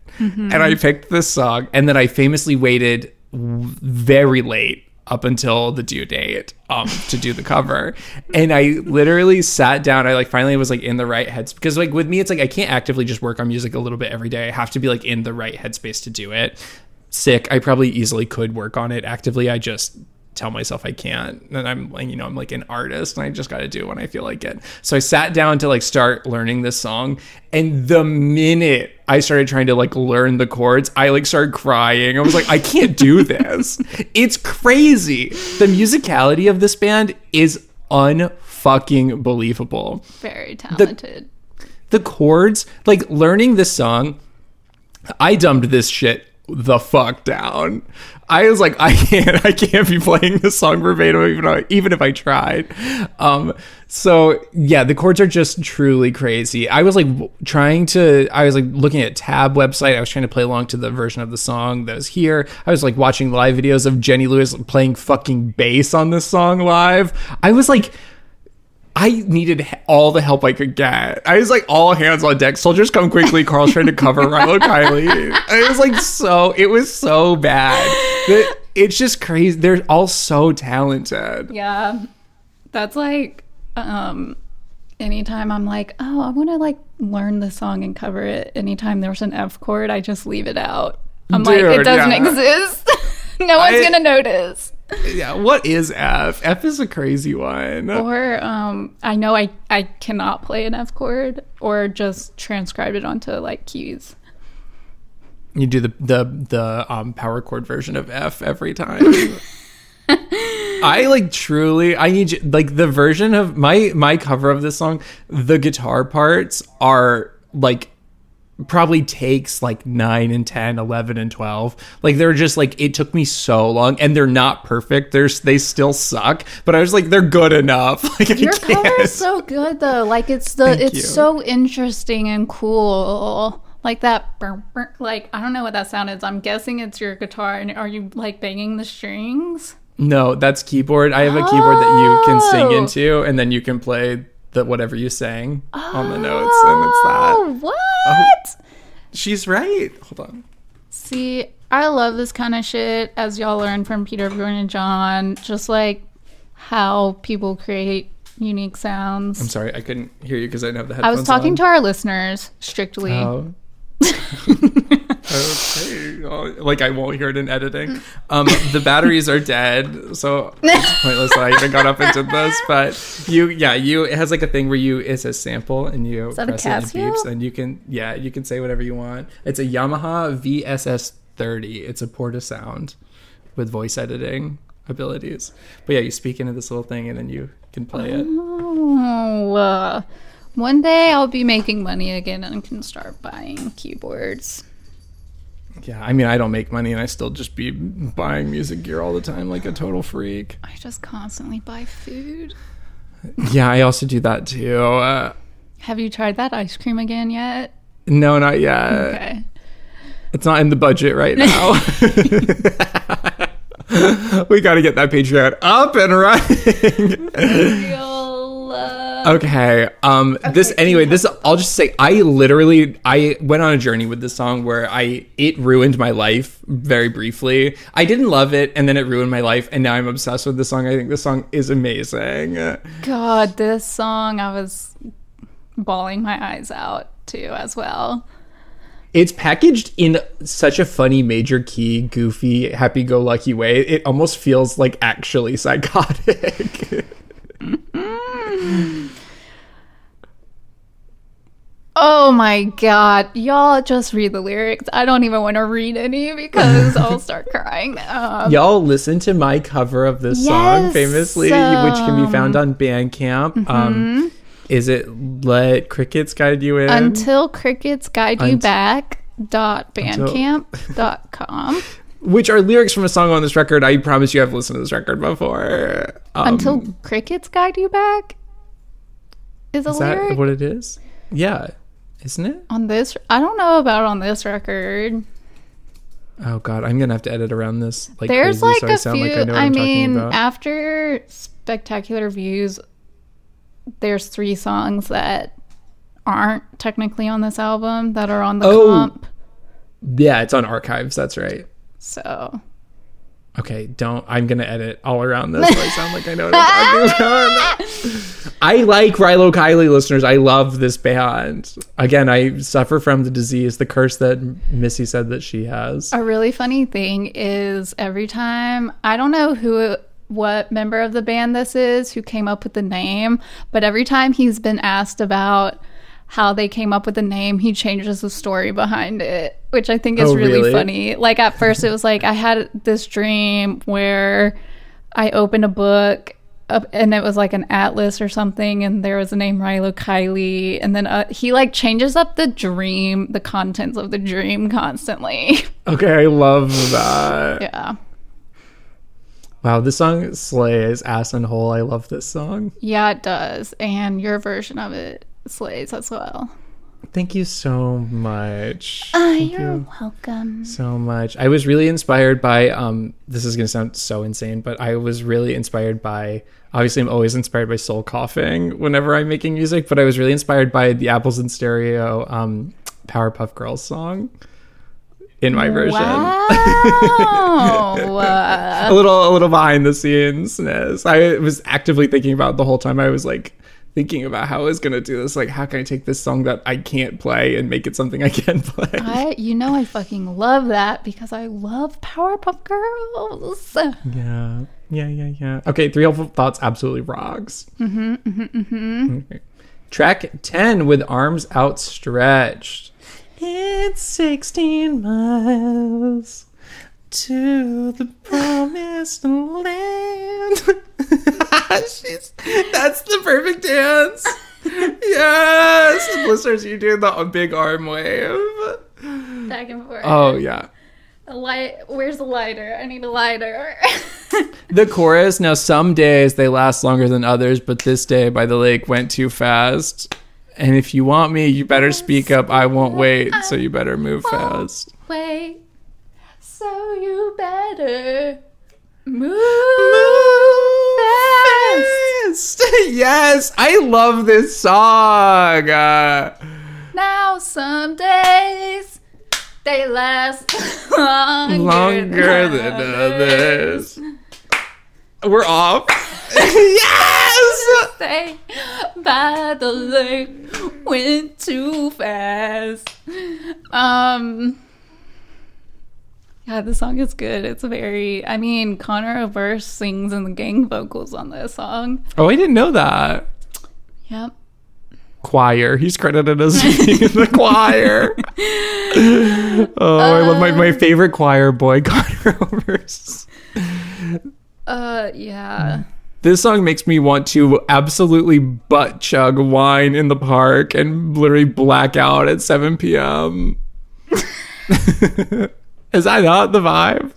And I picked this song and then I famously waited very late up until the due date um to do the cover. And i literally sat down. I like finally was like in the right heads because like with me it's like i can't actively just work on music a little bit every day. I have to be like in the right headspace to do it. Sick. I probably easily could work on it actively. I just tell myself I can't. And I'm like, you know, I'm like an artist and I just got to do it when I feel like it. So I sat down to like start learning this song. And the minute I started trying to like learn the chords, I like started crying. I was like, I can't do this. it's crazy. The musicality of this band is unfucking believable Very talented. the chords, like learning this song, I dumbed this shit the fuck down. I was like, I can't, I can't be playing this song verbatim, even even if I tried. Um, so yeah, the chords are just truly crazy. I was like trying to, I was like looking at Tab website. I was trying to play along to the version of the song that was here. I was like watching live videos of Jenny Lewis playing fucking bass on this song live. I was like. I needed all the help I could get. I was like all hands on deck. Soldiers come quickly. Karl's trying to cover Rilo Kiley. It was like so. It was so bad. That it's just crazy. They're all so talented. yeah. That's like um anytime I'm like, oh, I want to like learn the song and cover it. Anytime there's an F chord, I just leave it out. I'm like, it doesn't yeah. exist. no one's I- gonna notice. Yeah. What is F? F is a crazy one. Or um, I know I I cannot play an F chord, or just transcribe it onto like keys. You do the the the um, power chord version of F every time. I like truly. I need you, like the version of my my cover of this song. The guitar parts are like probably takes like 9 and 10 11 and 12 like they're just like it took me so long and they're not perfect there's they still suck but i was like they're good enough like Your cover is so good though. Like it's the Thank it's you. so interesting and cool. Like that, burr, burr, like I don't know what that sound is. I'm guessing it's your guitar. And are you like banging the strings? No, that's keyboard. I have a keyboard that you can sing Oh. into, and then you can play the whatever you sang on the notes, and it's that. Oh, what? She's right. Hold on. See, I love this kind of shit. As y'all learn from Peter, Bjorn, and John, just like how people create unique sounds. I'm sorry, I couldn't hear you because I didn't have the headphones. I was talking to our listeners strictly. Oh. okay. Oh, like I won't hear it in editing. Um, the batteries are dead, so it's pointless that I even got up into this. But you, yeah, you. It has like a thing where you. It's a sample, and you press it and beeps, and you can. Yeah, you can say whatever you want. It's a Yamaha VSS 30. It's a PortaSound with voice editing abilities. But yeah, you speak into this little thing, and then you can play it. Oh, uh, one day I'll be making money again and can start buying keyboards. Yeah, I mean, I don't make money, and I still just be buying music gear all the time, like a total freak. I just constantly buy food. Yeah, I also do that too. Uh, Have you tried that ice cream again yet? no, not yet. Okay. It's not in the budget right now. we got to get that Patreon up and running. Uh, okay. Um. This anyway. This I'll just say. I literally I went on a journey with this song where I it ruined my life very briefly. I didn't love it, and then it ruined my life, and now I'm obsessed with this song. I think this song is amazing. God, this song I was bawling my eyes out too as well. It's packaged in such a funny major key, goofy, happy go lucky way. It almost feels like actually psychotic. Oh my god, y'all just read the lyrics. I don't even want to read any because I'll start crying. Um, Y'all listen to my cover of this song Yes, um, famously, which can be found on Bandcamp. mm-hmm. Um, is it Let Crickets Guide You In? until crickets guide you back dot bandcamp dot com which are lyrics from a song on this record. I promise you i've listened to this record before. Um, until crickets guide you back is a is that lyric what it is? Yeah. Isn't it? on this i don't know about on this record Oh god, I'm gonna have to edit around this like there's crazy like so I a sound few like I i mean after spectacular views there's three songs that aren't technically on this album that are on the Oh. comp yeah, it's on archives, that's right. so Okay, don't. I'm gonna edit all around this. So I sound like I know what I'm talking about. I like Rilo Kiley listeners. I love this band. Again, I suffer from the disease, the curse that Missy said that she has. A really funny thing is every time I don't know who what member of the band this is who came up with the name, but every time he's been asked about how they came up with the name, he changes the story behind it, which I think is Oh, really, really? funny. Like at first, it was like I had this dream where I opened a book. Up, and it was like an atlas or something, and there was the name Rilo Kiley, and then uh, he like changes up the dream, the contents of the dream constantly. Okay, I love that. yeah, Wow, this song slays ass and hole. I love this song. yeah, it does, and your version of it slays as well. Thank you so much. Uh, you're you welcome. so much. I was really inspired by um this is going to sound so insane, but I was really inspired by obviously I'm always inspired by soul coughing whenever I'm making music, but I was really inspired by the Apples in Stereo um Powerpuff Girls song in my version. Wow. A little a little behind the scenes I was actively thinking about the whole time I was like thinking about how I was gonna do this. Like, how can I take this song that I can't play and make it something I can play? I, you know, I fucking love that because I love Powerpuff Girls. yeah, yeah, yeah, yeah. Okay, three helpful thoughts absolutely rocks. Mm-hmm, mm-hmm, mm-hmm. Okay. Track ten with arms outstretched. It's sixteen miles to the promised land. She's, that's the perfect dance. Yes, listeners, you're do the big arm wave. Back and forth. Oh yeah. A light. Where's the lighter? I need a lighter. The chorus. Now, some days they last longer than others, but this day by the lake went too fast. And if you want me, you better speak up. I won't wait, so you better move fast. Wait. So you better move, fast. fast. Yes, I love this song. Uh, Now some days they last longer, longer than others. We're off. yes. Stay by the lake went too fast. Um. Yeah, the song is good. It's very. I mean, Conor Oberst sings in the gang vocals on this song. Oh, I didn't know that. Yep. choir. He's credited as being in the choir. oh, I love my, my favorite choir boy, Conor Oberst. Uh, yeah. This song makes me want to absolutely butt chug wine in the park and literally black out at 7 p.m. Is that not the vibe?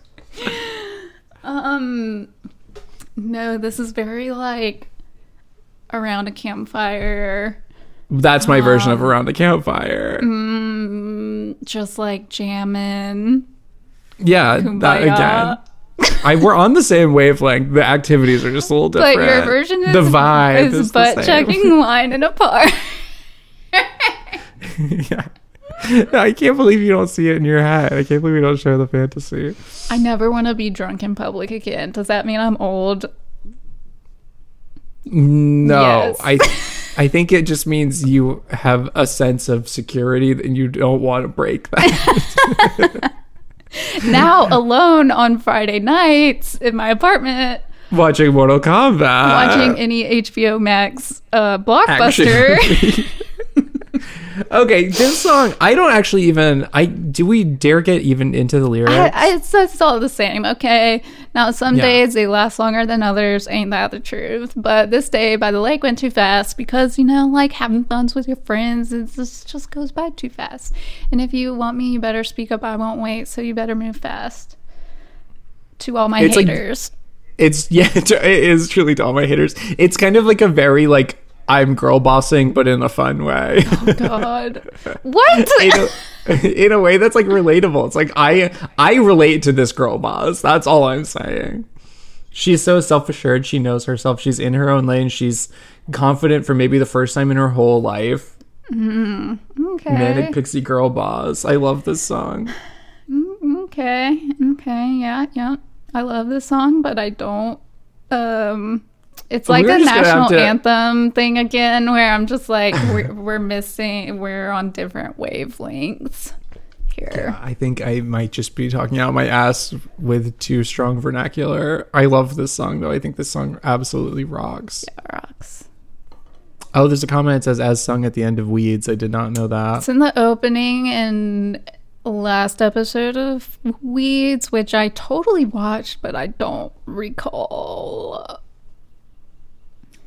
Um, no, this is very like around a campfire, That's my version of around a campfire. mm, just like jamming. Yeah, that again. I we're on the same wavelength. The activities are just a little different. But your version is the vibe is, is butt chugging wine in a park. yeah. I can't believe you don't see it in your head. I can't believe you don't share the fantasy. I never want to be drunk in public again. Does that mean I'm old? No, Yes. I I think it just means you have a sense of security and you don't want to break that. now alone on Friday nights in my apartment Watching Mortal Kombat. watching any HBO Max uh, blockbuster. Okay, this song I don't actually even I do we dare get even into the lyrics? I, I, it's, it's all the same, okay? Now, some Yeah. days they last longer than others. Ain't that the truth? But this day by the lake went too fast because, you know, like having funs with your friends, it just, just goes by too fast. And if you want me, you better speak up. I won't wait, so you better move fast. To all my It's like- haters. It's yeah, it is truly to all my haters. It's kind of like a very like I'm girl bossing, but in a fun way. Oh, God. what? in, a, in a way that's like relatable. It's like I I relate to this girl boss. That's all I'm saying. She's so self assured. She knows herself. She's in her own lane. She's confident for maybe the first time in her whole life. okay. Manic pixie girl boss. I love this song. Okay. Okay. Yeah. Yeah. I love this song, but I don't. Um, it's like We're a just gonna have national to- anthem thing again, where I'm just like, we're, we're missing, we're on different wavelengths here. I think I might just be talking out my ass with too strong vernacular. I love this song though. I think this song absolutely rocks. Yeah, rocks. Oh, there's a comment that says as sung at the end of Weeds. I did not know that. It's in the opening and last episode of Weeds, which I totally watched, but I don't recall.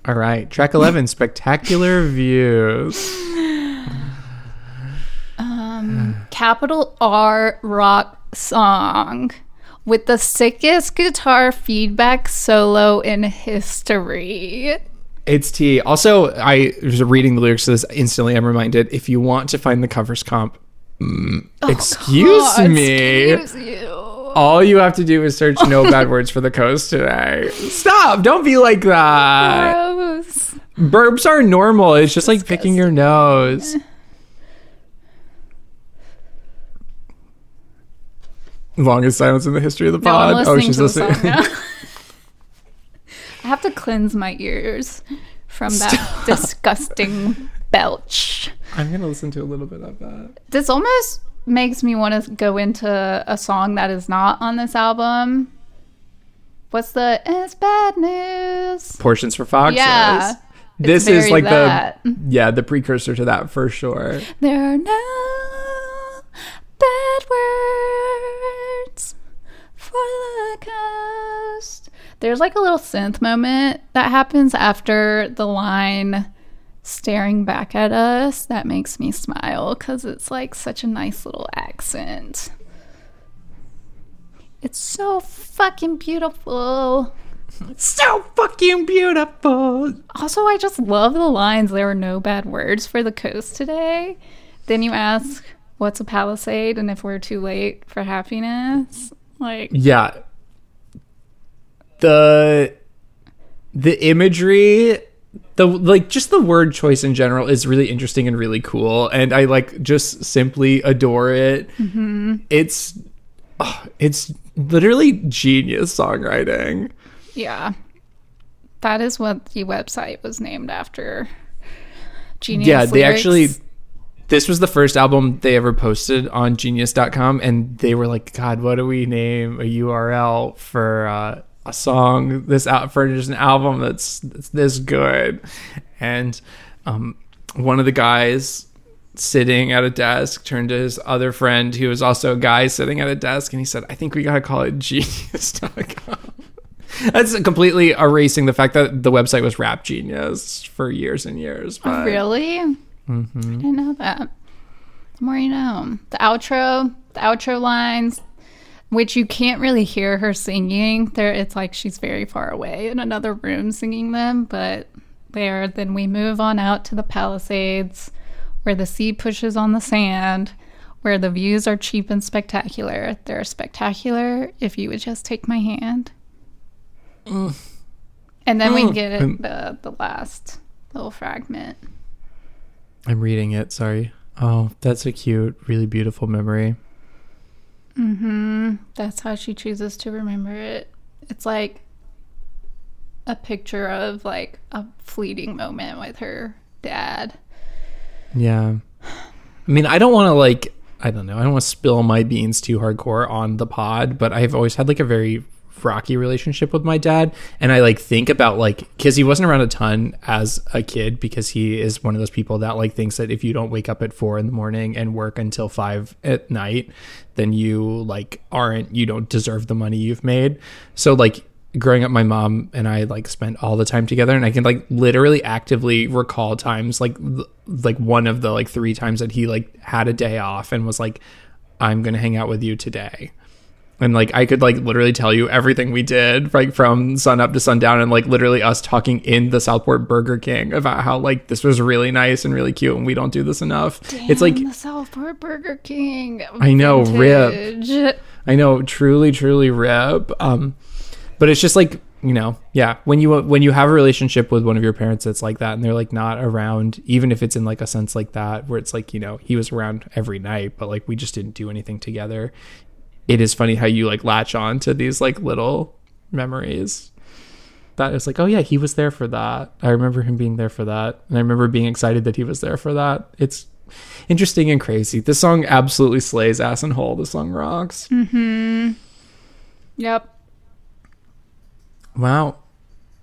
All right, track 11 spectacular views. Um, capital R rock song with the sickest guitar feedback solo in history. It's T. Also, I was reading the lyrics to this instantly. I'm reminded if you want to find the covers comp, mm, excuse God, me. Excuse you. All you have to do is search no bad words for the coast today. Stop! Don't be like that. Gross. Burps are normal. It's just like picking your nose. Eh. Longest silence in the history of the No, pod. Oh, listening oh, she's listening. I have to cleanse my ears from that disgusting belch. I'm gonna listen to a little bit of that. This almost makes me want to go into a song that is not on this album. What's the It's Bad News? Portions for foxes. Yeah. This is like that. the yeah the precursor to that for sure. There are no bad words for the coast. There's like a little synth moment that happens after the line staring back at us that makes me smile because it's like such a nice little accent. It's so fucking beautiful. So fucking beautiful. Also, I just love the lines. There are no bad words for the coast today. Then you ask, what's a palisade? And if we're too late for happiness? Like, Yeah. The the imagery the like just the word choice in general is really interesting and really cool and I like just simply adore it. It's oh, it's literally genius songwriting. yeah. That is what the website was named after. Genius. yeah, they lyrics. actually this was the first album they ever posted on genius.com and they were like god what do we name a url for uh, a song this out for just an album that's, that's this good and um, one of the guys sitting at a desk turned to his other friend who was also a guy sitting at a desk and he said i think we gotta call it genius.com that's completely erasing the fact that the website was rap genius for years and years Oh, but really? Mm-hmm. I didn't know that. The more you know. The outro, the outro lines, which you can't really hear her singing. There, it's like she's very far away in another room singing them. But there, then we move on out to the Palisades, where the sea pushes on the sand, where the views are cheap and spectacular. They're spectacular if you would just take my hand. Mm. And then we Mm. get Um, it, the the last little fragment. I'm reading it. Sorry. Oh, that's a cute, really beautiful memory. Mm-hmm. That's how she chooses to remember it. It's like a picture of like a fleeting moment with her dad. Yeah. I mean, I don't want to like, I don't know, I don't want to spill my beans too hardcore on the pod, but I've always had like a very rocky relationship with my dad. And I like think about like, because he wasn't around a ton as a kid because he is one of those people that like thinks that if you don't wake up at four in the morning and work until five at night, then you like aren't, you don't deserve the money you've made. So like, growing up my mom and i like spent all the time together and i can like literally actively recall times like th- like one of the like three times that he like had a day off and was like i'm gonna hang out with you today and like i could like literally tell you everything we did like from sun up to sundown and like literally us talking in the southport burger king about how like this was really nice and really cute and we don't do this enough it's like the Southport Burger King. I know, rip. I know, truly, truly rip. Um, but it's just like you know, yeah. When you when you have a relationship with one of your parents that's like that, and they're like not around, even if it's in like a sense like that, where it's like you know he was around every night, but like we just didn't do anything together. It is funny how you like latch on to these like little memories. That is like, oh yeah, he was there for that. I remember him being there for that, and I remember being excited that he was there for that. It's interesting and crazy. This song absolutely slays ass and hole. The song rocks. Mm-hmm. Yep. Wow.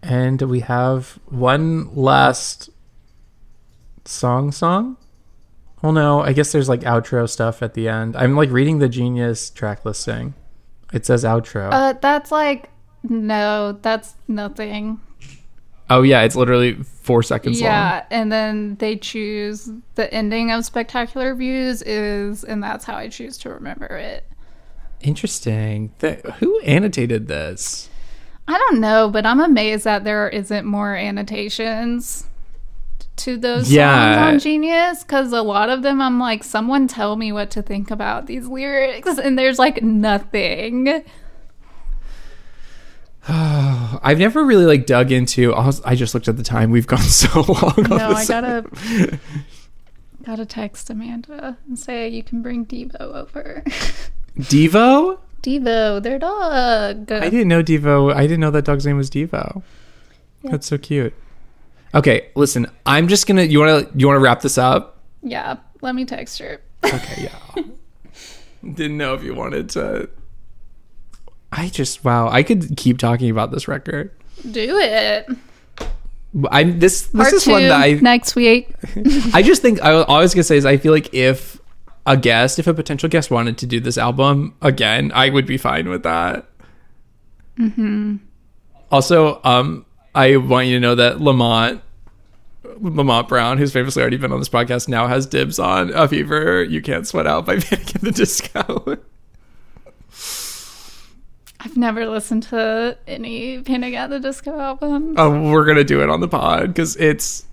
And we have one last song song. Well, no, I guess there's like outro stuff at the end. I'm like reading the Genius track listing. It says outro. Uh, that's like no, that's nothing. oh yeah, it's literally four seconds long. Yeah, and then they choose the ending of Spectacular Views is, and that's how I choose to remember it. Interesting. Th- who annotated this? I don't know, but I'm amazed that there isn't more annotations to those Yeah. songs on Genius because a lot of them I'm like, someone tell me what to think about these lyrics, and there's like nothing. I've never really like dug into. I just looked at the time. We've gone so long. on No, I gotta gotta text Amanda and say you can bring Devo over. Devo. Devo, their dog. I didn't know Devo. I didn't know that dog's name was Devo. That's so cute. Okay, listen. I'm just gonna. You wanna? You wanna wrap this up? Yeah, let me text her. Okay. Yeah. Didn't know if you wanted to. I just wow. I could keep talking about this record. Do it. I'm this this Part is two one that I next week. I just think I all I was gonna say is I feel like if a guest, if a potential guest wanted to do this album again, I would be fine with that. Mm-hmm. Also, um, I want you to know that Lamont Lamont Brown, who's famously already been on this podcast, now has dibs on a fever you can't sweat out by Panic at the Disco. I've never listened to any Panic at the Disco album. um, we're gonna do it on the pod because it's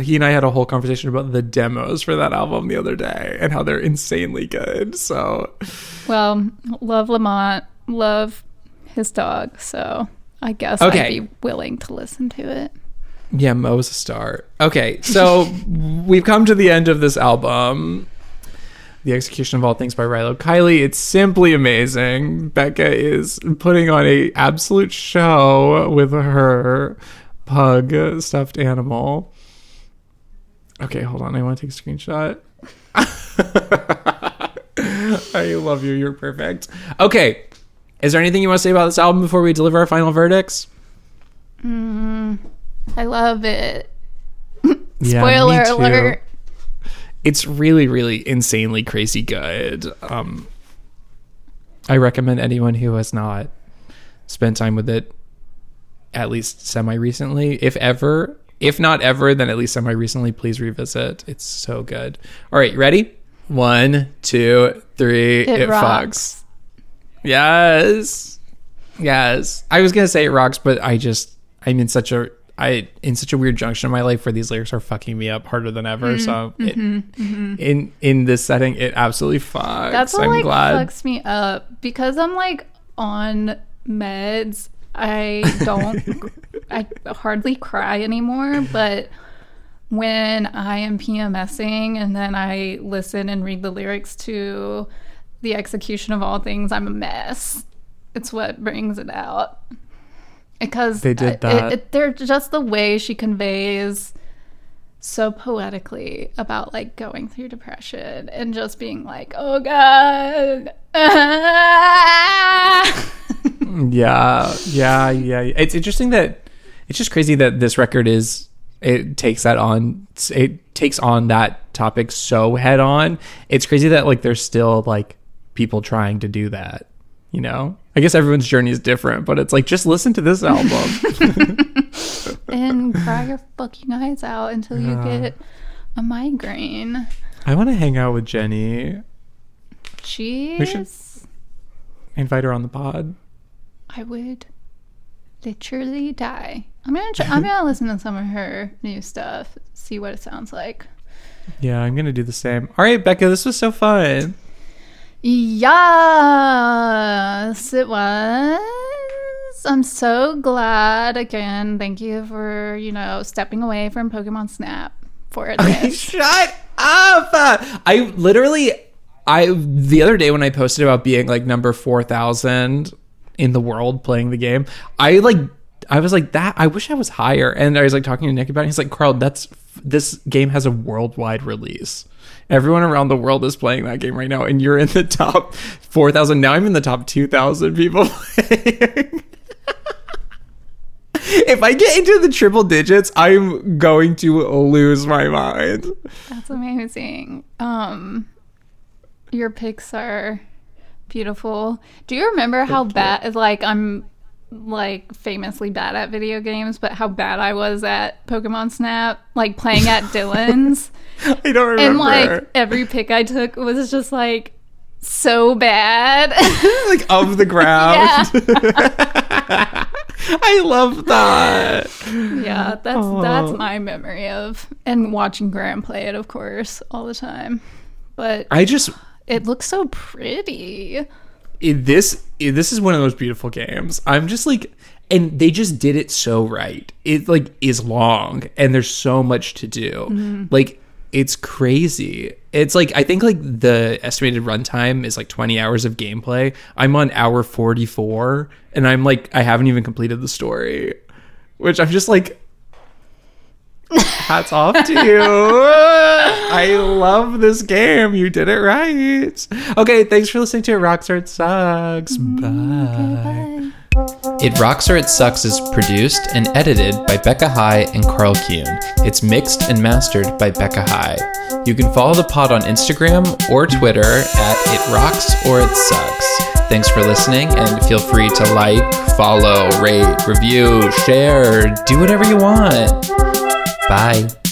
he and I had a whole conversation about the demos for that album the other day and how they're insanely good. So Well, love Lamont, love his dog, so I guess Okay. I'd be willing to listen to it. Yeah, Mo's a star. Okay, so we've come to the end of this album. The Execution of All Things by Rilo Kiley. It's simply amazing. Becca is putting on a absolute show with her pug stuffed animal. Okay, hold on. I want to take a screenshot. I love you. You're perfect. Okay. Is there anything you want to say about this album before we deliver our final verdicts? Mm, I love it. Yeah, Spoiler alert. it's really really insanely crazy good. Um i recommend anyone who has not spent time with it at least semi recently. If ever if not ever then at least semi recently please revisit. It's so good. All right ready? One two three It it, rocks. yes. Yes. I was gonna say it rocks but i just i'm in such a I in such a weird junction in my life where these lyrics are fucking me up harder than ever. Mm, so it, mm-hmm, in in this setting, it absolutely fucks. That's what I'm like glad. fucks me up because I'm like on meds. I don't. I hardly cry anymore, but when I am PMSing and then I listen and read the lyrics to the execution of all things, I'm a mess. It's what brings it out. Because They did it- that. it- they're just the way she conveys so poetically about like going through depression and just being like, oh God. Yeah, yeah, yeah. It's interesting that it's just crazy that this record is it takes that on it takes on that topic so head on. It's crazy that like there's still like people trying to do that. You know, I guess everyone's journey is different, but it's like just listen to this album. and cry your fucking eyes out until you get a migraine. I want to hang out with Jenny. Should- Invite her on the pod. I would literally die. I'm gonna try, I'm gonna listen to some of her new stuff, see what it sounds like. Yeah, I'm gonna do the same. All right, Becca, this was so fun. Yes, it was. I'm so glad again. Thank you for, you know, stepping away from Pokemon Snap for this. Shut up! I literally, I the other day when I posted about being like number four thousand in the world playing the game, I like, I was like that. I wish I was higher. And I was like talking to Nick about it. He's like, Karl, that's this game has a worldwide release. Everyone around the world is playing that game right now, and you're in the top four thousand. Now I'm in the top two thousand people playing. if I get into the triple digits, I'm going to lose my mind. That's amazing. Um, your picks are beautiful. Do you remember how bad? Like I'm like famously bad at video games, but how bad I was at Pokemon Snap, like playing at Dylan's. I don't remember. And like every pick I took was just like so bad. like of the ground. I love that. Yeah, that's that's oh. my memory of and watching Graham play it, of course, all the time. But I just it looks so pretty. It, this it- this is one of those beautiful games. I'm just like and they just did it so right. It like is long and there's so much to do. Mm-hmm. Like it's crazy. It's like I think like the estimated runtime is like 20 hours of gameplay. I'm on hour 44 and I'm like I haven't even completed the story, which I'm just like hats off to you. I love this game. You did it right. Okay, thanks for listening to It Rocks or It Sucks. Mm, Bye. It Rocks or It Sucks is produced and edited by Becca High and Karl Kuhn. It's mixed and mastered by Becca High. You can follow the pod on Instagram or Twitter at It Rocks or It Sucks. Thanks for listening and feel free to like, follow, rate, review, share, do whatever you want. Bye.